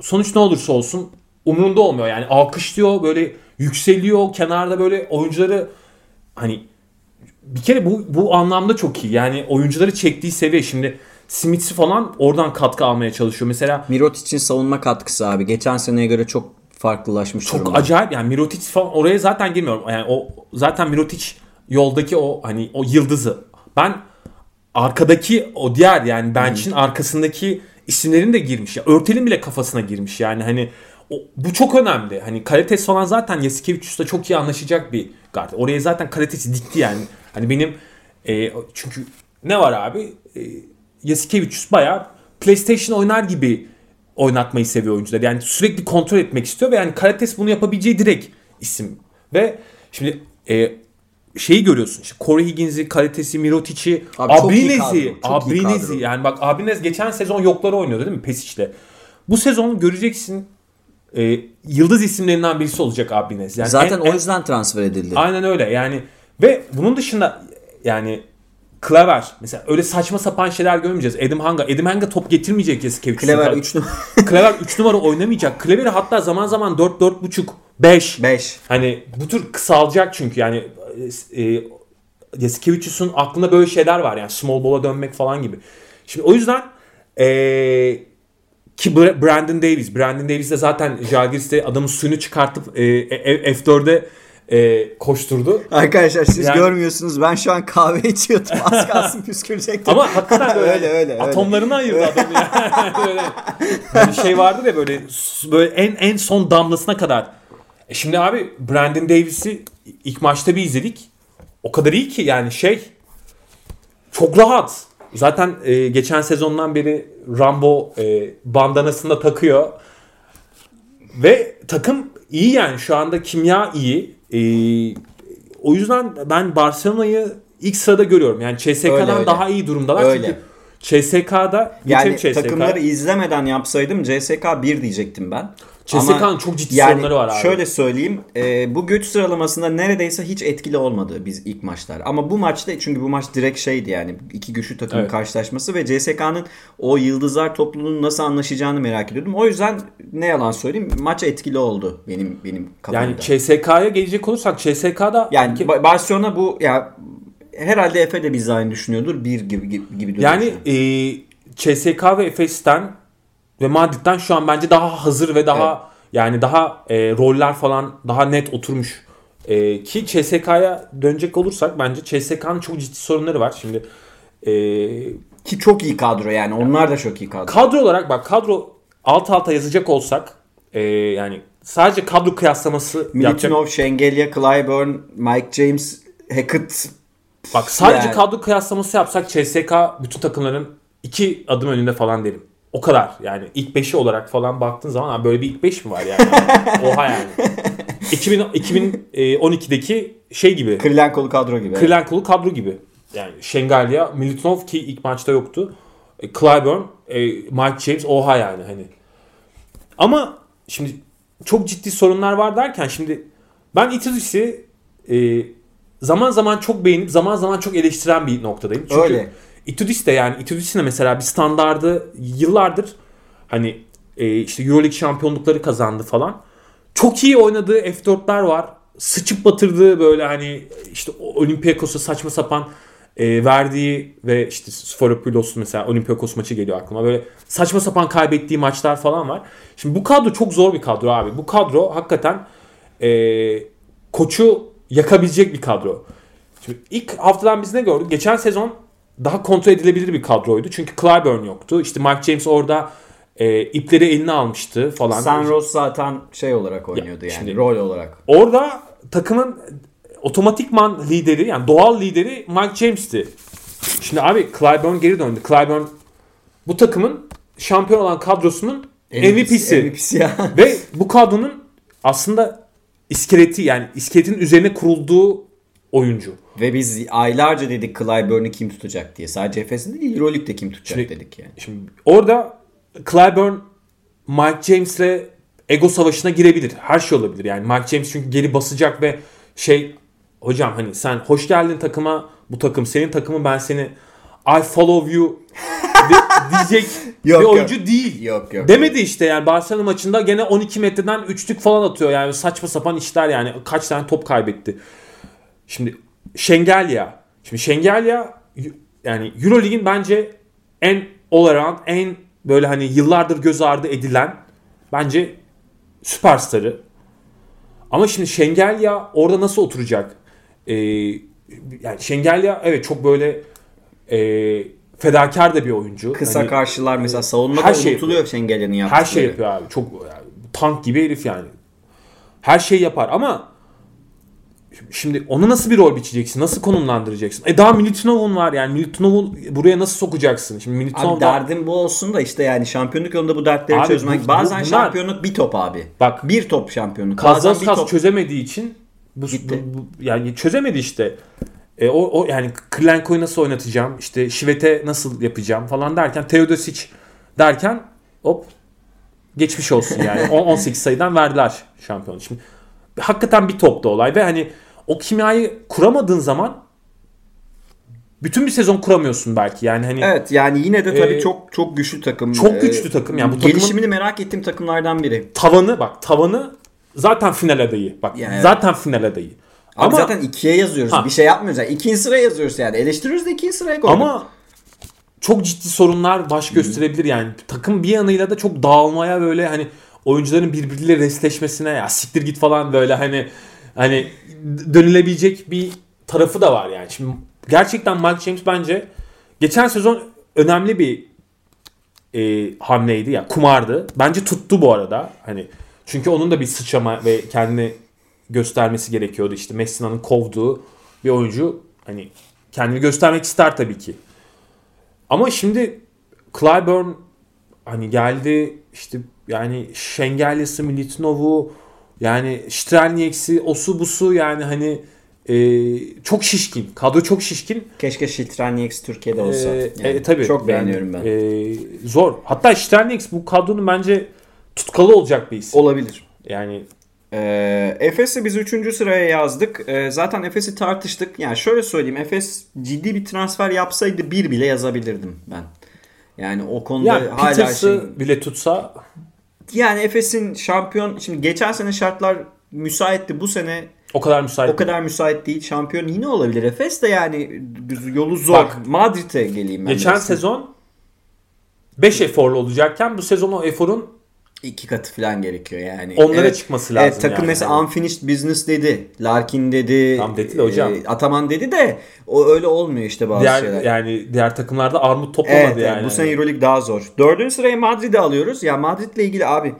sonuç ne olursa olsun umurunda olmuyor. Yani alkışlıyor böyle yükseliyor kenarda böyle oyuncuları hani bir kere bu bu anlamda çok iyi. Yani oyuncuları çektiği seviye şimdi Smith'i falan oradan katkı almaya çalışıyor. Mesela Mirotic'in savunma katkısı abi. Geçen seneye göre çok farklılaşmış çok durumda. acayip yani Mirotic falan oraya zaten girmiyorum. Yani o zaten Mirotic yoldaki o hani o yıldızı. Ben arkadaki o diğer yani bench'in arkasındaki isimlerin de girmiş. Ya Örtel'in bile kafasına girmiş yani hani o, bu çok önemli. Hani kalites falan zaten Yasikevicius'la çok iyi anlaşacak bir guard. Oraya zaten kalitesi dikti yani. Hani benim e, çünkü ne var abi? E, Yasikevicius bayağı PlayStation oynar gibi oynatmayı seviyor oyuncular. Yani sürekli kontrol etmek istiyor ve yani Karates bunu yapabileceği direkt isim. Ve şimdi e, şeyi görüyorsun işte Corey Higgins'i, kalitesi, Mirotic'i, Abrinez'i, Abrinez'i yani bak Abrinez geçen sezon yokları oynuyordu değil mi Pesic'le. Bu sezon göreceksin e, yıldız isimlerinden birisi olacak Abrinez. Yani Zaten en- o en- yüzden transfer edildi. Aynen öyle yani ve bunun dışında yani Klaver mesela öyle saçma sapan şeyler görmeyeceğiz. Adam Hanga. Adam Hanga top getirmeyecek Yasikevicius'un. Clever 3 numara. Kleber 3 numara oynamayacak. Kleber'i hatta zaman zaman 4 4.5 5 5. Hani bu tür kısalacak çünkü yani e, e, Yasikevicius'un aklında böyle şeyler var yani small ball'a dönmek falan gibi. Şimdi o yüzden e, ki Brandon Davis. Brandon Davis de zaten Jalgiris'te adamın suyunu çıkartıp e, F4'e e, koşturdu. Arkadaşlar siz yani, görmüyorsunuz ben şu an kahve içiyordum az kalsın püskürecektim. Ama hakikaten böyle öyle, öyle, atomlarını ayırdı adam yani. böyle bir şey vardı ya böyle böyle en en son damlasına kadar. E şimdi abi Brandon Davis'i ilk maçta bir izledik. O kadar iyi ki yani şey çok rahat. Zaten e, geçen sezondan beri Rambo e, bandanasını da takıyor. Ve takım iyi yani şu anda kimya iyi. E, o yüzden ben Barcelona'yı ilk sırada görüyorum. Yani CSK'dan daha iyi durumdalar. Öyle. Çünkü CSK'da yani CSK. takımları izlemeden yapsaydım CSK 1 diyecektim ben. CSK'nın çok ciddi yani sorunları var abi. Şöyle söyleyeyim. E, bu göç sıralamasında neredeyse hiç etkili olmadı biz ilk maçlar. Ama bu maçta çünkü bu maç direkt şeydi yani iki güçlü takımın evet. karşılaşması ve CSK'nın o yıldızlar topluluğunun nasıl anlaşacağını merak ediyordum. O yüzden ne yalan söyleyeyim maç etkili oldu benim benim kafamda. Yani CSK'ya gelecek olursak CSK'da yani ki... Barcelona bu ya herhalde Efe de biz aynı düşünüyordur. Bir gibi gibi, gibi Yani e, CSK ve Efes'ten ve Madrid'den şu an bence daha hazır ve daha evet. yani daha e, roller falan daha net oturmuş. E, ki CSK'ya dönecek olursak bence CSK'nın çok ciddi sorunları var. Şimdi e, ki çok iyi kadro yani onlar da çok iyi kadro. Kadro olarak bak kadro alt alta yazacak olsak e, yani sadece kadro kıyaslaması Militinov, yapacak. Şengelya, Clyburn, Mike James, Hackett Bak sadece yani. kadro kıyaslaması yapsak CSK bütün takımların iki adım önünde falan derim. O kadar yani ilk 5'i olarak falan baktığın zaman böyle bir ilk 5 mi var yani? Oha yani. 2000, 2012'deki şey gibi. Krilenkolu kadro gibi. Krilenkolu kadro gibi. Yani Şengalya, Militinov ki ilk maçta yoktu. E, Clyburn, e, Mike James oha yani hani. Ama şimdi çok ciddi sorunlar var derken şimdi ben Itudis'i e, zaman zaman çok beğenip zaman zaman çok eleştiren bir noktadayım. Çünkü Öyle. Itudis de yani Itudis'in de mesela bir standardı yıllardır hani e, işte Euroleague şampiyonlukları kazandı falan. Çok iyi oynadığı F4'ler var. Sıçıp batırdığı böyle hani işte Olympiakos'a saçma sapan e, verdiği ve işte Sforopoulos mesela Olympiakos maçı geliyor aklıma. Böyle saçma sapan kaybettiği maçlar falan var. Şimdi bu kadro çok zor bir kadro abi. Bu kadro hakikaten e, koçu yakabilecek bir kadro. Şimdi ilk haftadan biz ne gördük? Geçen sezon daha kontrol edilebilir bir kadroydu. Çünkü Clyburn yoktu. İşte Mike James orada e, ipleri eline almıştı falan. Sanros zaten şey olarak oynuyordu ya, yani şimdi, rol olarak. Orada takımın otomatikman lideri yani doğal lideri Mike James'ti. Şimdi abi Clyburn geri döndü. Clyburn bu takımın şampiyon olan kadrosunun MVP'si. MVP'si ya. Ve bu kadronun aslında iskeleti yani iskeletin üzerine kurulduğu oyuncu. Ve biz aylarca dedik Clyburn'u kim tutacak diye. Sadece Efes'in değil Euroleague'de kim tutacak şimdi, dedik yani. Şimdi orada Clyburn Mike James'le ego savaşına girebilir. Her şey olabilir. Yani Mike James çünkü geri basacak ve şey hocam hani sen hoş geldin takıma bu takım senin takımın ben seni I follow you de, diyecek yok, bir oyuncu yok. değil. Yok yok. Demedi işte yani Barcelona maçında gene 12 metreden üçlük falan atıyor yani saçma sapan işler yani kaç tane top kaybetti. Şimdi Şengelya. Şimdi Şengelya yani Eurolig'in bence en all around en böyle hani yıllardır göz ardı edilen bence süperstarı. Ama şimdi Şengelya orada nasıl oturacak? Ee, yani Şengelya evet çok böyle e, fedakar da bir oyuncu. Kısa hani, karşılar mesela savunmada her şey unutuluyor Şengelya'nın yaptığı. Her şey yapıyor abi. Çok yani, tank gibi herif yani. Her şey yapar ama Şimdi onu nasıl bir rol biçeceksin? Nasıl konumlandıracaksın? E daha Militinov'un var yani Militinov'u buraya nasıl sokacaksın? Şimdi Militinov abi derdin bu olsun da işte yani şampiyonluk yolunda bu dertleri abi, çözmek. Bu, Bazen bunlar, şampiyonluk bir top abi. Bak bir top şampiyonluk. Kazas kas çözemediği için bu, bu, bu, yani çözemedi işte. E, o, o yani Klenko'yu nasıl oynatacağım? İşte Şivet'e nasıl yapacağım falan derken Teodosic derken hop geçmiş olsun yani. 18 sayıdan verdiler şampiyonu. Şimdi hakikaten bir topta olay ve hani o kimyayı kuramadığın zaman bütün bir sezon kuramıyorsun belki. Yani hani Evet yani yine de tabii e, çok çok güçlü takım. Çok güçlü takım. Yani bu gelişimini merak ettiğim takımlardan biri. Tavanı bak tavanı zaten final adayı. Bak yani. zaten final adayı. Abi ama zaten ikiye yazıyoruz. Ha. Bir şey yapmıyoruz. Yani ikinci sıraya yazıyoruz yani. Eleştiriyoruz da ikinci sıraya koyduk. Ama çok ciddi sorunlar baş gösterebilir yani. Takım bir yanıyla da çok dağılmaya böyle hani oyuncuların birbiriyle resleşmesine ya siktir git falan böyle hani hani dönülebilecek bir tarafı da var yani. Şimdi gerçekten Mike James bence geçen sezon önemli bir e, hamleydi ya kumardı. Bence tuttu bu arada. Hani çünkü onun da bir sıçrama ve kendini göstermesi gerekiyordu. İşte Messina'nın kovduğu bir oyuncu hani kendini göstermek ister tabii ki. Ama şimdi Clyburn hani geldi işte yani Şengel'lisi, Militinov'u yani Strelniex'i, osu busu yani hani e, çok şişkin. Kadro çok şişkin. Keşke Strelnieks Türkiye'de olsa. E, Yani e, tabii. Çok beğeniyorum ben. E, zor. Hatta Strelnieks bu kadronun bence tutkalı olacak bir isim. Olabilir. Yani Ee, Efes'i biz 3. sıraya yazdık. Ee, zaten Efes'i tartıştık. Yani şöyle söyleyeyim. Efes ciddi bir transfer yapsaydı bir bile yazabilirdim ben. Yani o konuda yani hala şey... bile tutsa Yani Efes'in şampiyon... Şimdi geçen sene şartlar müsaitti. Bu sene o kadar müsait. o kadar müsait değil. Şampiyon yine olabilir. Efes de yani yolu zor. Bak, Madrid'e geleyim ben. Geçen biraz. sezon 5 eforlu olacakken bu sezon o eforun iki katı falan gerekiyor yani. Onlara çıkması lazım Evet, takım yani. mesela Hani- unfinished business dedi. Larkin dedi. Tamam dedi de hocam. e, Ataman dedi de o öyle olmuyor işte bazı diğer şeyler. yani diğer takımlarda armut toplamadı evet, evet, yani. bu sene Euroleague daha zor. Dördüncü sıraya Madrid'i alıyoruz. Ya Madrid'le ilgili abi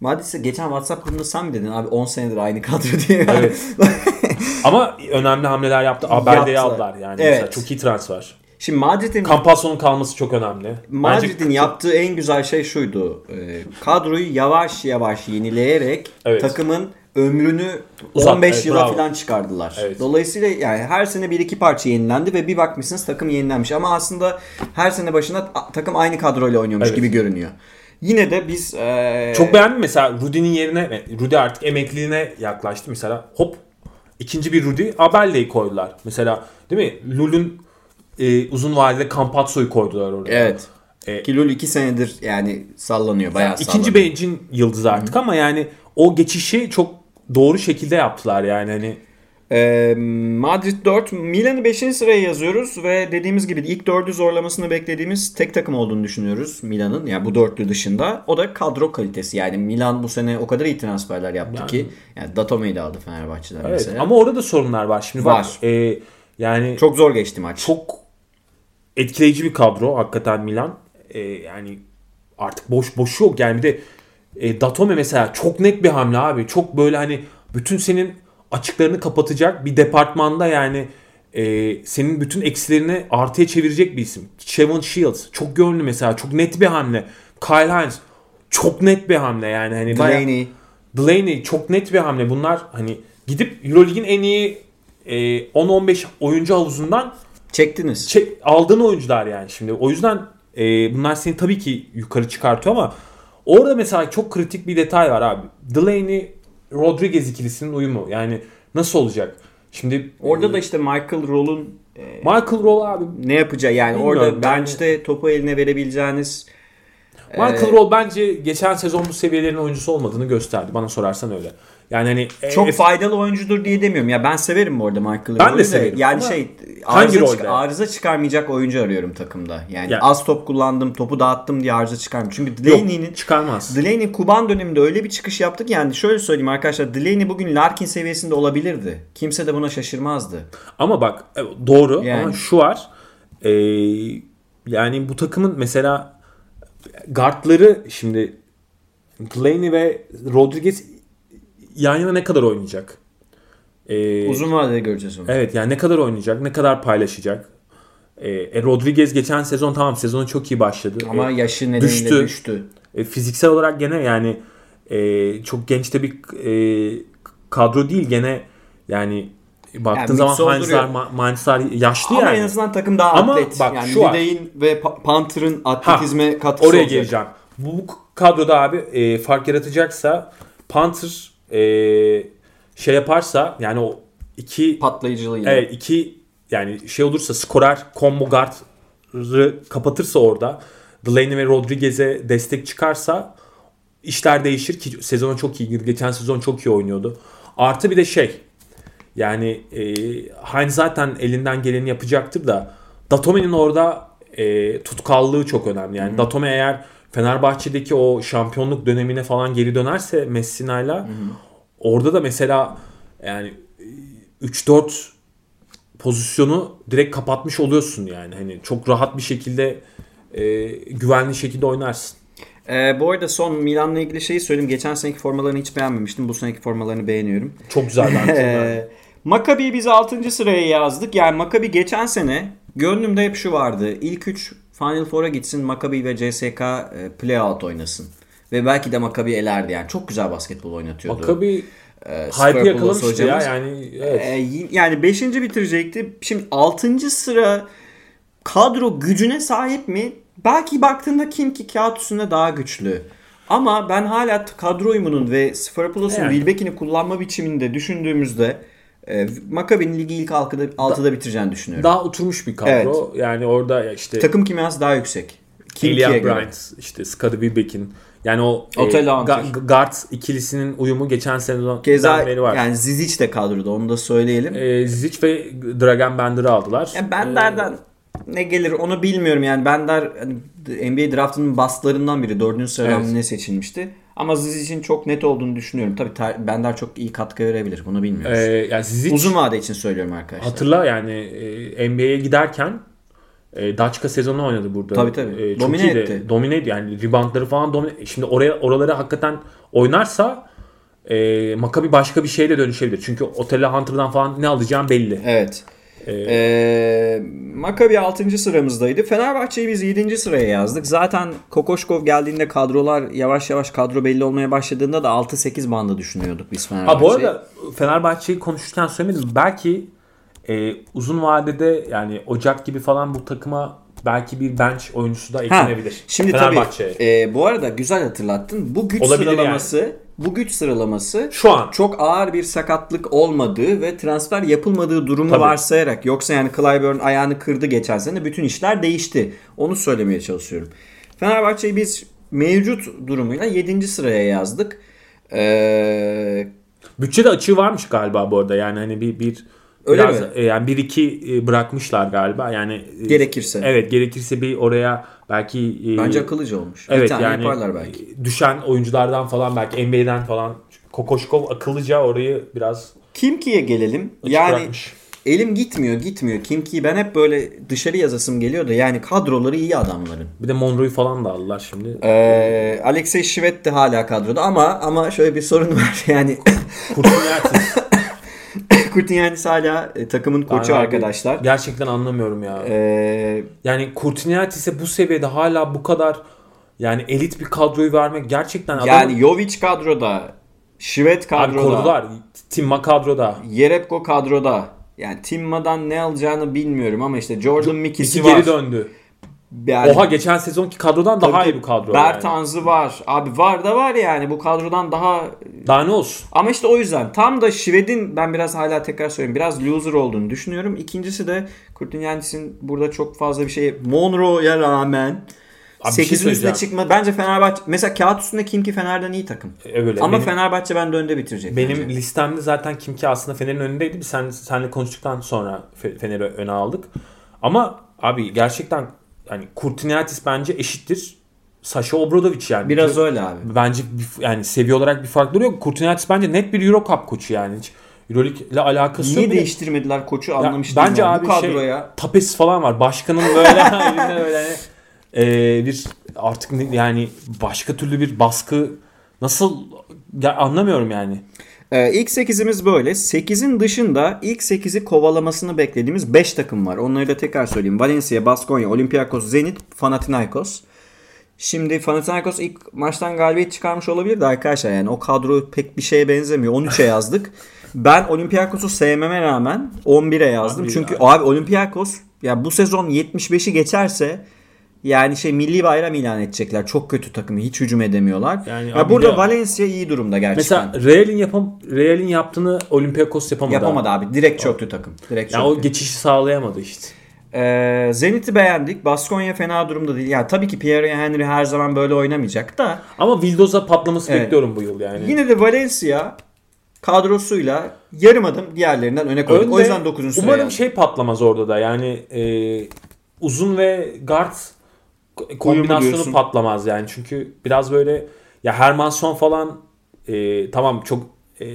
Madrid'se geçen WhatsApp grubunda sen mi dedin abi 10 senedir aynı kadro diye. Evet. Ama önemli hamleler yaptı. Yaptılar. aldılar yani. Evet. Mesela çok iyi transfer. Şimdi Madrid'in Campazzo'nun kalması çok önemli. Madrid'in Bence- yaptığı en güzel şey şuydu. Ee, kadroyu yavaş yavaş yenileyerek Evet. takımın ömrünü Uzat, 15 evet, yıla bravo. falan çıkardılar. Evet. Dolayısıyla yani her sene bir iki parça yenilendi ve bir bakmışsınız takım yenilenmiş. Ama aslında her sene başında takım aynı kadroyla oynuyormuş Evet. gibi görünüyor. Yine de biz ee, Çok beğendim mesela Rudy'nin yerine Rudy artık emekliliğine yaklaştı mesela. Hop ikinci bir Rudy Abelde'yi koydular. Mesela değil mi? Lul'ün e, uzun vadede Campazzo'yu koydular oraya. Evet. E, Ki Lul 2 senedir yani sallanıyor. Bayağı İkinci sallanıyor. bencin yıldızı artık ama yani o geçişi çok doğru şekilde yaptılar yani hani Ee, Madrid 4, Milan'ı 5. sıraya yazıyoruz ve dediğimiz gibi ilk dördü zorlamasını beklediğimiz tek takım olduğunu düşünüyoruz Milan'ın. Yani bu dörtlü dışında. O da kadro kalitesi. Yani Milan bu sene o kadar iyi transferler yaptı Yani. ki. Yani Datome'yi de aldı Fenerbahçe'den evet mesela. ama orada da sorunlar var. Şimdi Var. bak e, yani Çok zor geçti maç. çok etkileyici bir kadro hakikaten Milan. E, yani artık boş boşu yok yani bir de e, Datome mesela çok net bir hamle abi. Çok böyle hani bütün senin açıklarını kapatacak bir departmanda yani e, senin bütün eksilerini artıya çevirecek bir isim. Chevron Shields çok gönlü mesela çok net bir hamle. Kyle Hines çok net bir hamle yani hani bayağı- Delaney. Delaney çok net bir hamle. Bunlar hani gidip Euroleague'in en iyi e, 10-15 oyuncu havuzundan Çektiniz. çek, aldığın oyuncular yani şimdi. O yüzden e, bunlar seni tabii ki yukarı çıkartıyor ama orada mesela çok kritik bir detay var abi. Delaney Rodriguez ikilisinin uyumu. Yani nasıl olacak? Şimdi Orada e, da işte Michael Roll'un e, Michael Roll abi ne yapacağı yani orada yani- bench'te topu eline verebileceğiniz Michael e, Roll bence geçen sezon bu seviyelerin oyuncusu olmadığını gösterdi. Bana sorarsan öyle. Yani hani e, çok F- faydalı oyuncudur diye demiyorum. Ya ben severim bu arada Michael Ben de severim Yani ama şey hangi arıza, çık- arıza çıkarmayacak oyuncu arıyorum takımda. Yani Ya- az top kullandım, topu dağıttım diye arıza çıkarmıyor. Çünkü Yok, Delaney'nin çıkarmaz. Delaney Kuban döneminde öyle bir çıkış yaptık ki yani şöyle söyleyeyim arkadaşlar Delaney bugün Larkin seviyesinde olabilirdi. Kimse de buna şaşırmazdı. Ama bak e, doğru Yani. ama şu var. e, yani bu takımın mesela guardları şimdi Delaney ve Rodriguez yan yana ne kadar oynayacak? E, Uzun vadede göreceğiz onu. Evet yani ne kadar oynayacak, ne kadar paylaşacak? E, e, Rodriguez geçen sezon tamam sezonu çok iyi başladı. Ama E, yaşı nedeniyle düştü. düştü. e, fiziksel olarak gene yani e, çok genç de bir e, kadro değil gene yani baktığın Yani zaman mix olduruyor. Heinz'lar, Ma- Mainz'lar yaşlı Ama yani. en azından takım daha Ama atlet. bak yani şu. Lidey'in ve Pa- Panther'ın atletizme katkısı Oraya olacak. geleceğim. Bu, bu kadroda abi e, fark yaratacaksa Panther e, şey yaparsa yani o iki Patlayıcılığıyla. evet iki yani şey olursa skorer combo guard'ı kapatırsa orada Delaney ve Rodriguez'e destek çıkarsa işler değişir ki sezona çok iyi girdi. Geçen sezon çok iyi oynuyordu. Artı bir de şey yani e, Heinz zaten elinden geleni yapacaktır da Datome'nin orada e, tutkallığı çok önemli. Yani Datome eğer Fenerbahçe'deki o şampiyonluk dönemine falan geri dönerse Messina'yla orada da mesela yani e, 3-4 pozisyonu direkt kapatmış oluyorsun yani. Hani çok rahat bir şekilde e, güvenli şekilde oynarsın. Ee, bu arada son Milan'la ilgili şeyi söyleyeyim. Geçen seneki formalarını hiç beğenmemiştim. Bu seneki formalarını beğeniyorum. Çok güzel bence. Ee, Maccabi'yi biz 6. sıraya yazdık. Yani Maccabi geçen sene gönlümde hep şu vardı. İlk 3 Final Four'a gitsin Maccabi ve CSK e, playout oynasın. Ve belki de Maccabi elerdi yani. Çok güzel basketbol oynatıyordu. Maccabi Ee, hype yakalamıştı ya yani. Evet. Y- yani 5. bitirecekti. Şimdi 6. sıra kadro gücüne sahip mi? Belki baktığında kim ki kağıt üstünde daha güçlü. Ama ben hala kadro uyumunun ve Sferapoulos'un Yani. Wilbeck'ini kullanma biçiminde düşündüğümüzde e, Maccabi'nin ligi ilk 6'da, 6'da bitireceğini düşünüyorum. Daha oturmuş bir kadro. Yani orada işte Takım kimyası daha yüksek. Göre. Bryant, işte Scottie Wilbeck'in yani o e, Otello Hunter. ga- guard ikilisinin uyumu geçen sezondan Keza beri var. yani Zizic de kadroda onu da söyleyelim. E, Zizic ve Dragan Bender'ı aldılar. Yani Bender'den ne gelir onu bilmiyorum yani Bender hani NBA draftının bastlarından biri. Dördüncü sıradan Evet. ne seçilmişti. Ama Zizic'in çok net olduğunu düşünüyorum. Tabii ter- Bender çok iyi katkı verebilir. Bunu bilmiyoruz. yani Zizic Uzun vade için söylüyorum arkadaşlar. hatırla yani e, NBA'ye giderken e, Daçka sezonu oynadı burada. Tabii, tabii. E, Domine iyiydi. etti. Domine ediyor. Yani reboundları falan domine. Şimdi oraya oraları hakikaten oynarsa e, Maccabi başka bir şeye de dönüşebilir. Çünkü Otello Hunter'dan falan ne alacağım belli. Evet. Ee, Maccabi 6. sıramızdaydı. Fenerbahçe'yi biz 7. sıraya yazdık. Zaten Kokoşkov geldiğinde kadrolar yavaş yavaş kadro belli olmaya başladığında da 6-8 bandı düşünüyorduk biz Fenerbahçe'yi. Ha bu arada Fenerbahçe'yi konuşurken söylemedim. Belki e, uzun vadede yani Ocak gibi falan bu takıma belki bir bench oyuncusu da Ha, eklenebilir. Şimdi Fenerbahçe'ye. tabii e, bu arada güzel hatırlattın. Bu güç Olabilir sıralaması bu güç sıralaması Şu an çok ağır bir sakatlık olmadığı ve transfer yapılmadığı durumu Tabii. varsayarak yoksa yani Clyburn ayağını kırdı geçen sene bütün işler değişti. Onu söylemeye çalışıyorum. Fenerbahçe'yi biz mevcut durumuyla 7. sıraya yazdık. Ee, bütçede açığı varmış galiba bu arada. Yani hani bir bir Öyle biraz, mi? e, yani bir iki e, bırakmışlar galiba. Yani e, Gerekirse. Evet, gerekirse bir oraya belki e, bence akıllıca olmuş. bir Evet tane yani yaparlar belki. e, düşen oyunculardan falan belki NBA'den falan Kokoşkov akıllıca orayı biraz Kimki'ye gelelim. yani bırakmış. elim gitmiyor gitmiyor. Kimki'yi ben hep böyle dışarı yazasım geliyor da yani kadroları iyi adamların. Bir de Monroe'yu falan da aldılar şimdi. Ee, Alexey Şivet de hala kadroda ama ama şöyle bir sorun var yani Kurtuniatis. Kurtinyanis hala e, takımın koçu abi arkadaşlar. Gerçekten anlamıyorum ya. Ee, Yani Kurtuniatis'e bu seviyede hala bu kadar yani elit bir kadroyu vermek gerçekten adam yani Jovic kadroda, Şivet abi kadroda, korudular. Timma kadroda. Yerebko kadroda. Yani Timma'dan ne alacağını bilmiyorum ama işte Jordan Mickey'si İki var. geri döndü. Yani, Oha geçen sezonki kadrodan daha iyi bir kadro. yani. Bertans'ı var. Abi var da var yani bu kadrodan daha Daha ne olsun? Ama işte o yüzden tam da Şived'in ben biraz hala tekrar söyleyeyim biraz loser olduğunu düşünüyorum. İkincisi de Kurtinyanis'in burada çok fazla bir şey Monroe'ya rağmen Abi bir şey 8'in üstüne çıkma. Bence Fenerbahçe mesela kağıt üstünde Kimki Fener'den iyi takım. E, Öyle. Ama benim, Fenerbahçe bende önde bitirecek. benim bence. listemde zaten Kimki aslında Fener'in önündeydi. Biz sen senle konuştuktan sonra Fe- Fener'i öne aldık. Ama abi gerçekten yani Kurtuniatis bence eşittir. Sasha Obradovic yani. biraz öyle abi. bence bir- yani seviye olarak bir farkları yok. Kurtuniatis bence net bir Euro Cup koçu yani. Hiç Euroleague ile alakası Niye de- değiştirmediler koçu anlamış bence değilim. abi Bu şey kadroya tapesi falan var. Başkanın böyle böyle hani, e, bir artık yani başka türlü bir baskı nasıl ya anlamıyorum yani. Ee, ilk 8'imiz böyle. 8'in dışında ilk 8'i kovalamasını beklediğimiz 5 takım var. Onları da tekrar söyleyeyim. Valencia, Baskonya, Olympiakos, Zenit, Panathinaikos. Şimdi Panathinaikos ilk maçtan galibiyet çıkarmış olabilir de arkadaşlar yani o kadro pek bir şeye benzemiyor. 13'e yazdık. Ben Olympiakos'u sevmeme rağmen 11'e yazdım. Abi Çünkü ya. abi Olympiakos ya bu sezon 75'i geçerse yani şey milli bayram ilan edecekler. Çok kötü takım. Hiç hücum edemiyorlar. Yani ya abi burada ya- Valencia iyi durumda gerçekten. Mesela Real'in yapam Real'in yaptığını Olympiakos yapamadı. Yapamadı abi. Direkt çöktü takım. Direkt Ya çöktü. o geçişi sağlayamadı işte. Ee, Zenit'i beğendik. Baskonya fena durumda değil. Ya tabii ki Pierre Henry her zaman böyle oynamayacak da Ama Vildoz'a patlaması Evet. bekliyorum bu yıl yani. yine de Valencia kadrosuyla yarım adım diğerlerinden öne koyduk. Önde o yüzden 9. sıraya Umarım yazdık. şey patlamaz orada da yani e, uzun ve guard kombinasyonu patlamaz yani. Çünkü biraz böyle ya Hermanson falan e, tamam çok e,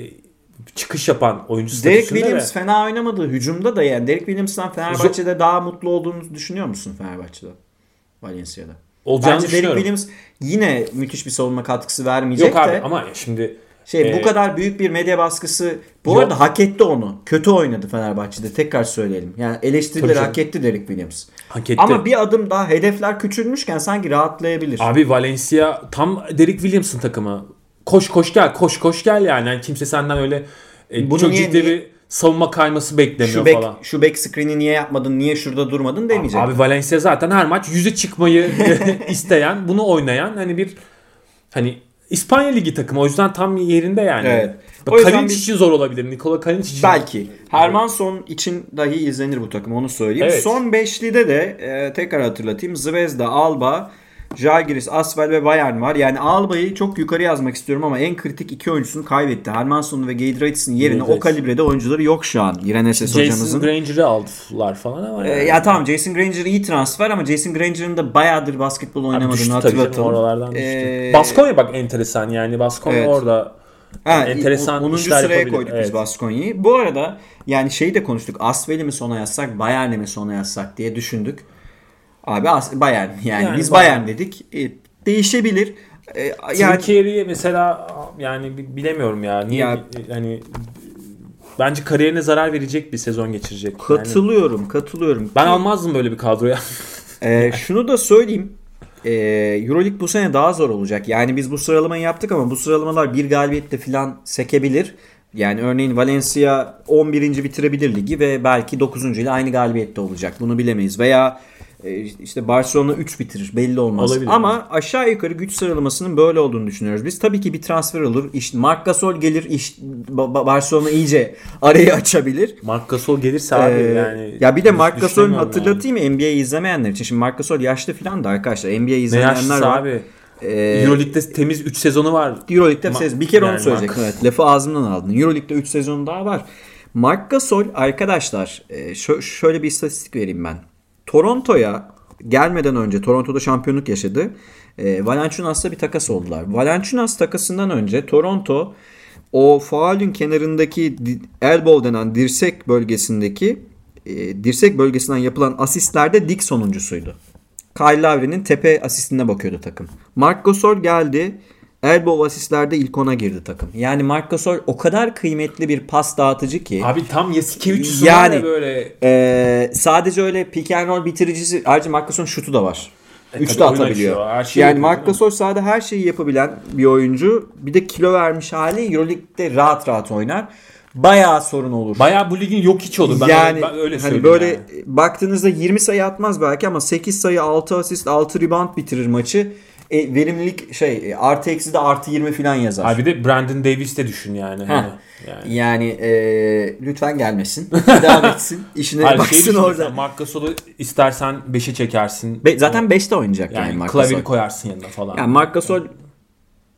çıkış yapan oyuncu Derek Williams ve fena oynamadı hücumda da yani Derek Williams'tan Fenerbahçe'de daha mutlu olduğunu düşünüyor musun Fenerbahçe'de? Valencia'da. olacağını Bence Derek. Williams yine müthiş bir savunma katkısı vermeyecek Yok abi de ama şimdi şey Ee, bu kadar büyük bir medya baskısı bu Yok. arada hak etti onu. Kötü oynadı Fenerbahçe'de tekrar söyleyelim. Yani eleştirileri hak etti Derek Williams. Hak etti. Ama bir adım daha hedefler küçülmüşken sanki rahatlayabilir. Abi Valencia tam Derek Williams'ın takımı. Koş koş gel, koş koş gel yani. Yani kimse senden öyle e, Bunu çok niye- ciddi bir savunma kayması beklemiyor şu back, falan. şu back screen'i niye yapmadın, niye şurada durmadın demeyecek. Abi Valencia zaten her maç yüze çıkmayı isteyen, bunu oynayan hani bir hani İspanya Ligi takımı. O yüzden tam yerinde yani. Evet. O yüzden Kalinic biz- için zor olabilir. Nikola Kalinic için. Belki. Hermanson için dahi izlenir bu takım onu söyleyeyim. Evet. Son beşlide de e, tekrar hatırlatayım. Zvezda, Alba, Žalgiris, Asvel ve Bayern var. Yani Alba'yı çok yukarı yazmak istiyorum ama en kritik iki oyuncusunu kaybetti. Hermanson ve Giedraits'in yerine o Giedraits. kalibrede oyuncuları yok şu an. Ireneses Jason hocamızın. Granger'ı aldılar falan ama. E, yani. ya tamam Jason Granger iyi transfer ama Jason Granger'ın da bayağıdır basketbol Abi oynamadığını düştü tabii canım, hatırlatalım. oralardan düştü. Ee, Baskonya bak enteresan yani. Baskonya Evet. orada Ha, enteresan 10. işler sıraya koyduk biz Evet. Baskonya'yı. Bu arada yani şeyi de konuştuk. Asvel'i mi sona yazsak, Bayern'i mi sona yazsak diye düşündük. Abi As- Bayern yani, Yani biz Bayern. Bayern dedik. E, değişebilir. E, yani Trinkier'i mesela yani bi- bilemiyorum ya. Niye Ya- yani bence kariyerine zarar verecek bir sezon geçirecek. Yani katılıyorum, katılıyorum. ben Ki- almazdım böyle bir kadroya. Ee, şunu da söyleyeyim. Ee, Euroleague bu sene daha zor olacak. Yani biz bu sıralamayı yaptık ama bu sıralamalar bir galibiyetle falan sekebilir. Yani örneğin Valencia 11. bitirebilir ligi ve belki 9. ile aynı galibiyette olacak. Bunu bilemeyiz. Veya e, işte Barcelona 3 bitirir belli olmaz. Olabilir. Ama aşağı yukarı güç sıralamasının böyle olduğunu düşünüyoruz. Biz tabii ki bir transfer olur. İşte Marc Gasol gelir. iş- Ba- Ba- Barcelona iyice arayı açabilir. Marc Gasol gelirse abi Ee, yani. ya bir de Marc düşünemiyorum hatırlatayım mı NBA izlemeyenler için. Şimdi Marc Gasol yaşlı falan da arkadaşlar. NBA Yani. Ne izlemeyenler var. abi. Ee, Euroleague'de temiz 3 sezonu var. Euroleague'de Ma- sez- bir kere onu yani söyleyecektim. Marc- Evet, lafı ağzımdan aldın. Euroleague'de 3 sezon daha var. Marc Gasol arkadaşlar e, şö- şöyle bir istatistik vereyim ben. Toronto'ya gelmeden önce Toronto'da şampiyonluk yaşadı. E, Valanciunas'la bir takas oldular. Valanciunas takasından önce Toronto o faulün kenarındaki elbow denen dirsek bölgesindeki e, dirsek bölgesinden yapılan asistlerde dik sonuncusuydu. Kyle Lowry'nin tepe asistine bakıyordu takım. Marc Gasol geldi. Elbow asistlerde ilk ona girdi takım. Yani Marc Gasol o kadar kıymetli bir pas dağıtıcı ki. Abi tam Yasikevicius'un Yani- yani, böyle Ee, sadece öyle pick and roll bitiricisi. Ayrıca Marc Gasol'un şutu da var. E, tabii oyun atabiliyor. her şeyi yani Marc? Gasol sahada her şeyi yapabilen bir oyuncu. Bir de kilo vermiş hali Euroleague'de rahat rahat oynar. Bayağı sorun olur. bayağı bu ligin yok hiç olur. Ben yani öyle, ben öyle hani böyle yani. baktığınızda 20 sayı atmaz belki ama 8 sayı 6 asist 6 rebound bitirir maçı. E, verimlilik şey e, artı eksi de artı 20 falan yazar. Abi de Brandon Davis de düşün yani. Heh. Hani, yani. Yani e, lütfen gelmesin. Devam etsin. İşine Hayır, şey baksın düşün orada. Marc Gasol'u istersen 5'e çekersin. Be- zaten 5'te oynayacak yani, yani, Marc klavyeni Gasol. koyarsın yanına falan. Yani Marc Gasol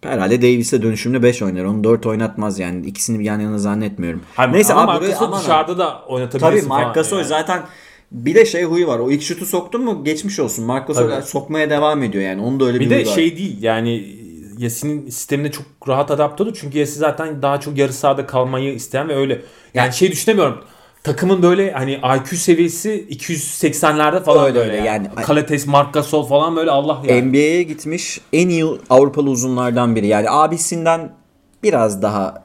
herhalde Davis'e dönüşümlü 5 oynar. Onu 4 oynatmaz yani. İkisini bir yan yana zannetmiyorum. Hayır, Neyse ama abi Marc Gasol ha. dışarıda da oynatabilirsin Tabii Marc Gasol yani. zaten bir de şey huyu var. O ilk şutu soktun mu geçmiş olsun. Marc Gasol Tabii. sokmaya devam ediyor yani. Onun da öyle bir, Bir de var. şey değil yani Yasin'in sistemine çok rahat adapte oldu. Çünkü Yasin zaten daha çok yarı sahada kalmayı isteyen ve öyle. Yani şey düşünemiyorum. Takımın böyle hani IQ seviyesi 280'lerde falan Öyle böyle öyle yani. yani. Kalates, Marc Gasol falan böyle Allah yani. NBA'ye gitmiş en iyi Avrupalı uzunlardan biri. Yani abisinden biraz daha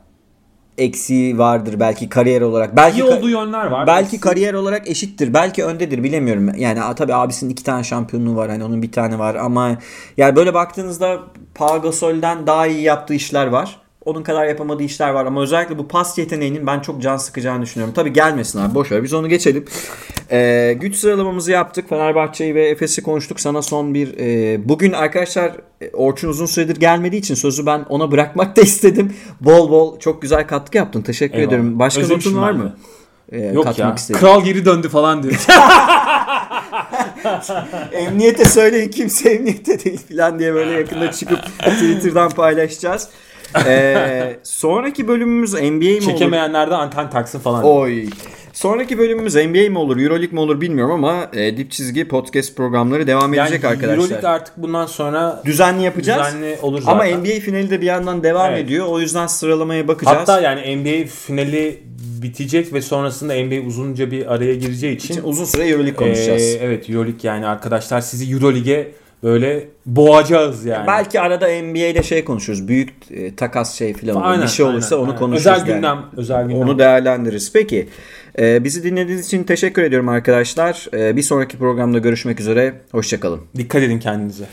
eksiği vardır belki kariyer olarak. Belki İyi olduğu yönler var. Belki kariyer olarak eşittir. Belki öndedir bilemiyorum. Yani tabii abisinin iki tane şampiyonluğu var. Hani onun bir tane var ama yani böyle baktığınızda Pau Gasol'den daha iyi yaptığı işler var. Onun kadar yapamadığı işler var ama özellikle bu pas yeteneğinin ben çok can sıkacağını düşünüyorum. Tabii gelmesin abi boş ver biz onu geçelim. Ee, güç sıralamamızı yaptık. Fenerbahçe'yi ve Efes'i konuştuk. Sana son bir e, bugün arkadaşlar e, Orçun uzun süredir gelmediği için sözü ben ona bırakmak da istedim. Bol bol çok güzel katkı yaptın. Teşekkür Eyvallah. ederim. Başka Özlemişim notun var mı? Ee, Yok katmak ya. istediğin? Kral geri döndü falan diyor. Emniyete söyleyin kimse emniyette değil falan diye böyle yakında çıkıp Twitter'dan paylaşacağız. Ee, sonraki bölümümüz NBA mi olur? Çekemeyenler de anten taksın falan. Oy. Sonraki bölümümüz NBA mi olur, Euroleague mi olur bilmiyorum ama e, dip çizgi podcast programları devam edecek yani arkadaşlar. Euroleague artık bundan sonra Düzenli yapacağız. düzenli olur zaten. Ama NBA finali de bir yandan devam Evet. ediyor. O yüzden sıralamaya bakacağız. Hatta yani NBA finali bitecek ve sonrasında NBA uzunca bir araya gireceği için, için uzun süre Euroleague konuşacağız. Ee, evet Euroleague yani arkadaşlar sizi Euroleague'e böyle boğacağız yani. Belki arada NBA'de şey konuşuruz. Büyük e, takas şey olur. Aynen, bir şey olursa aynen, onu aynen. konuşuruz. Özel yani. gündem, özel gündem. Onu değerlendiririz. Peki. e, bizi dinlediğiniz için teşekkür ediyorum arkadaşlar. E, bir sonraki programda görüşmek üzere. Hoşçakalın. Dikkat edin kendinize.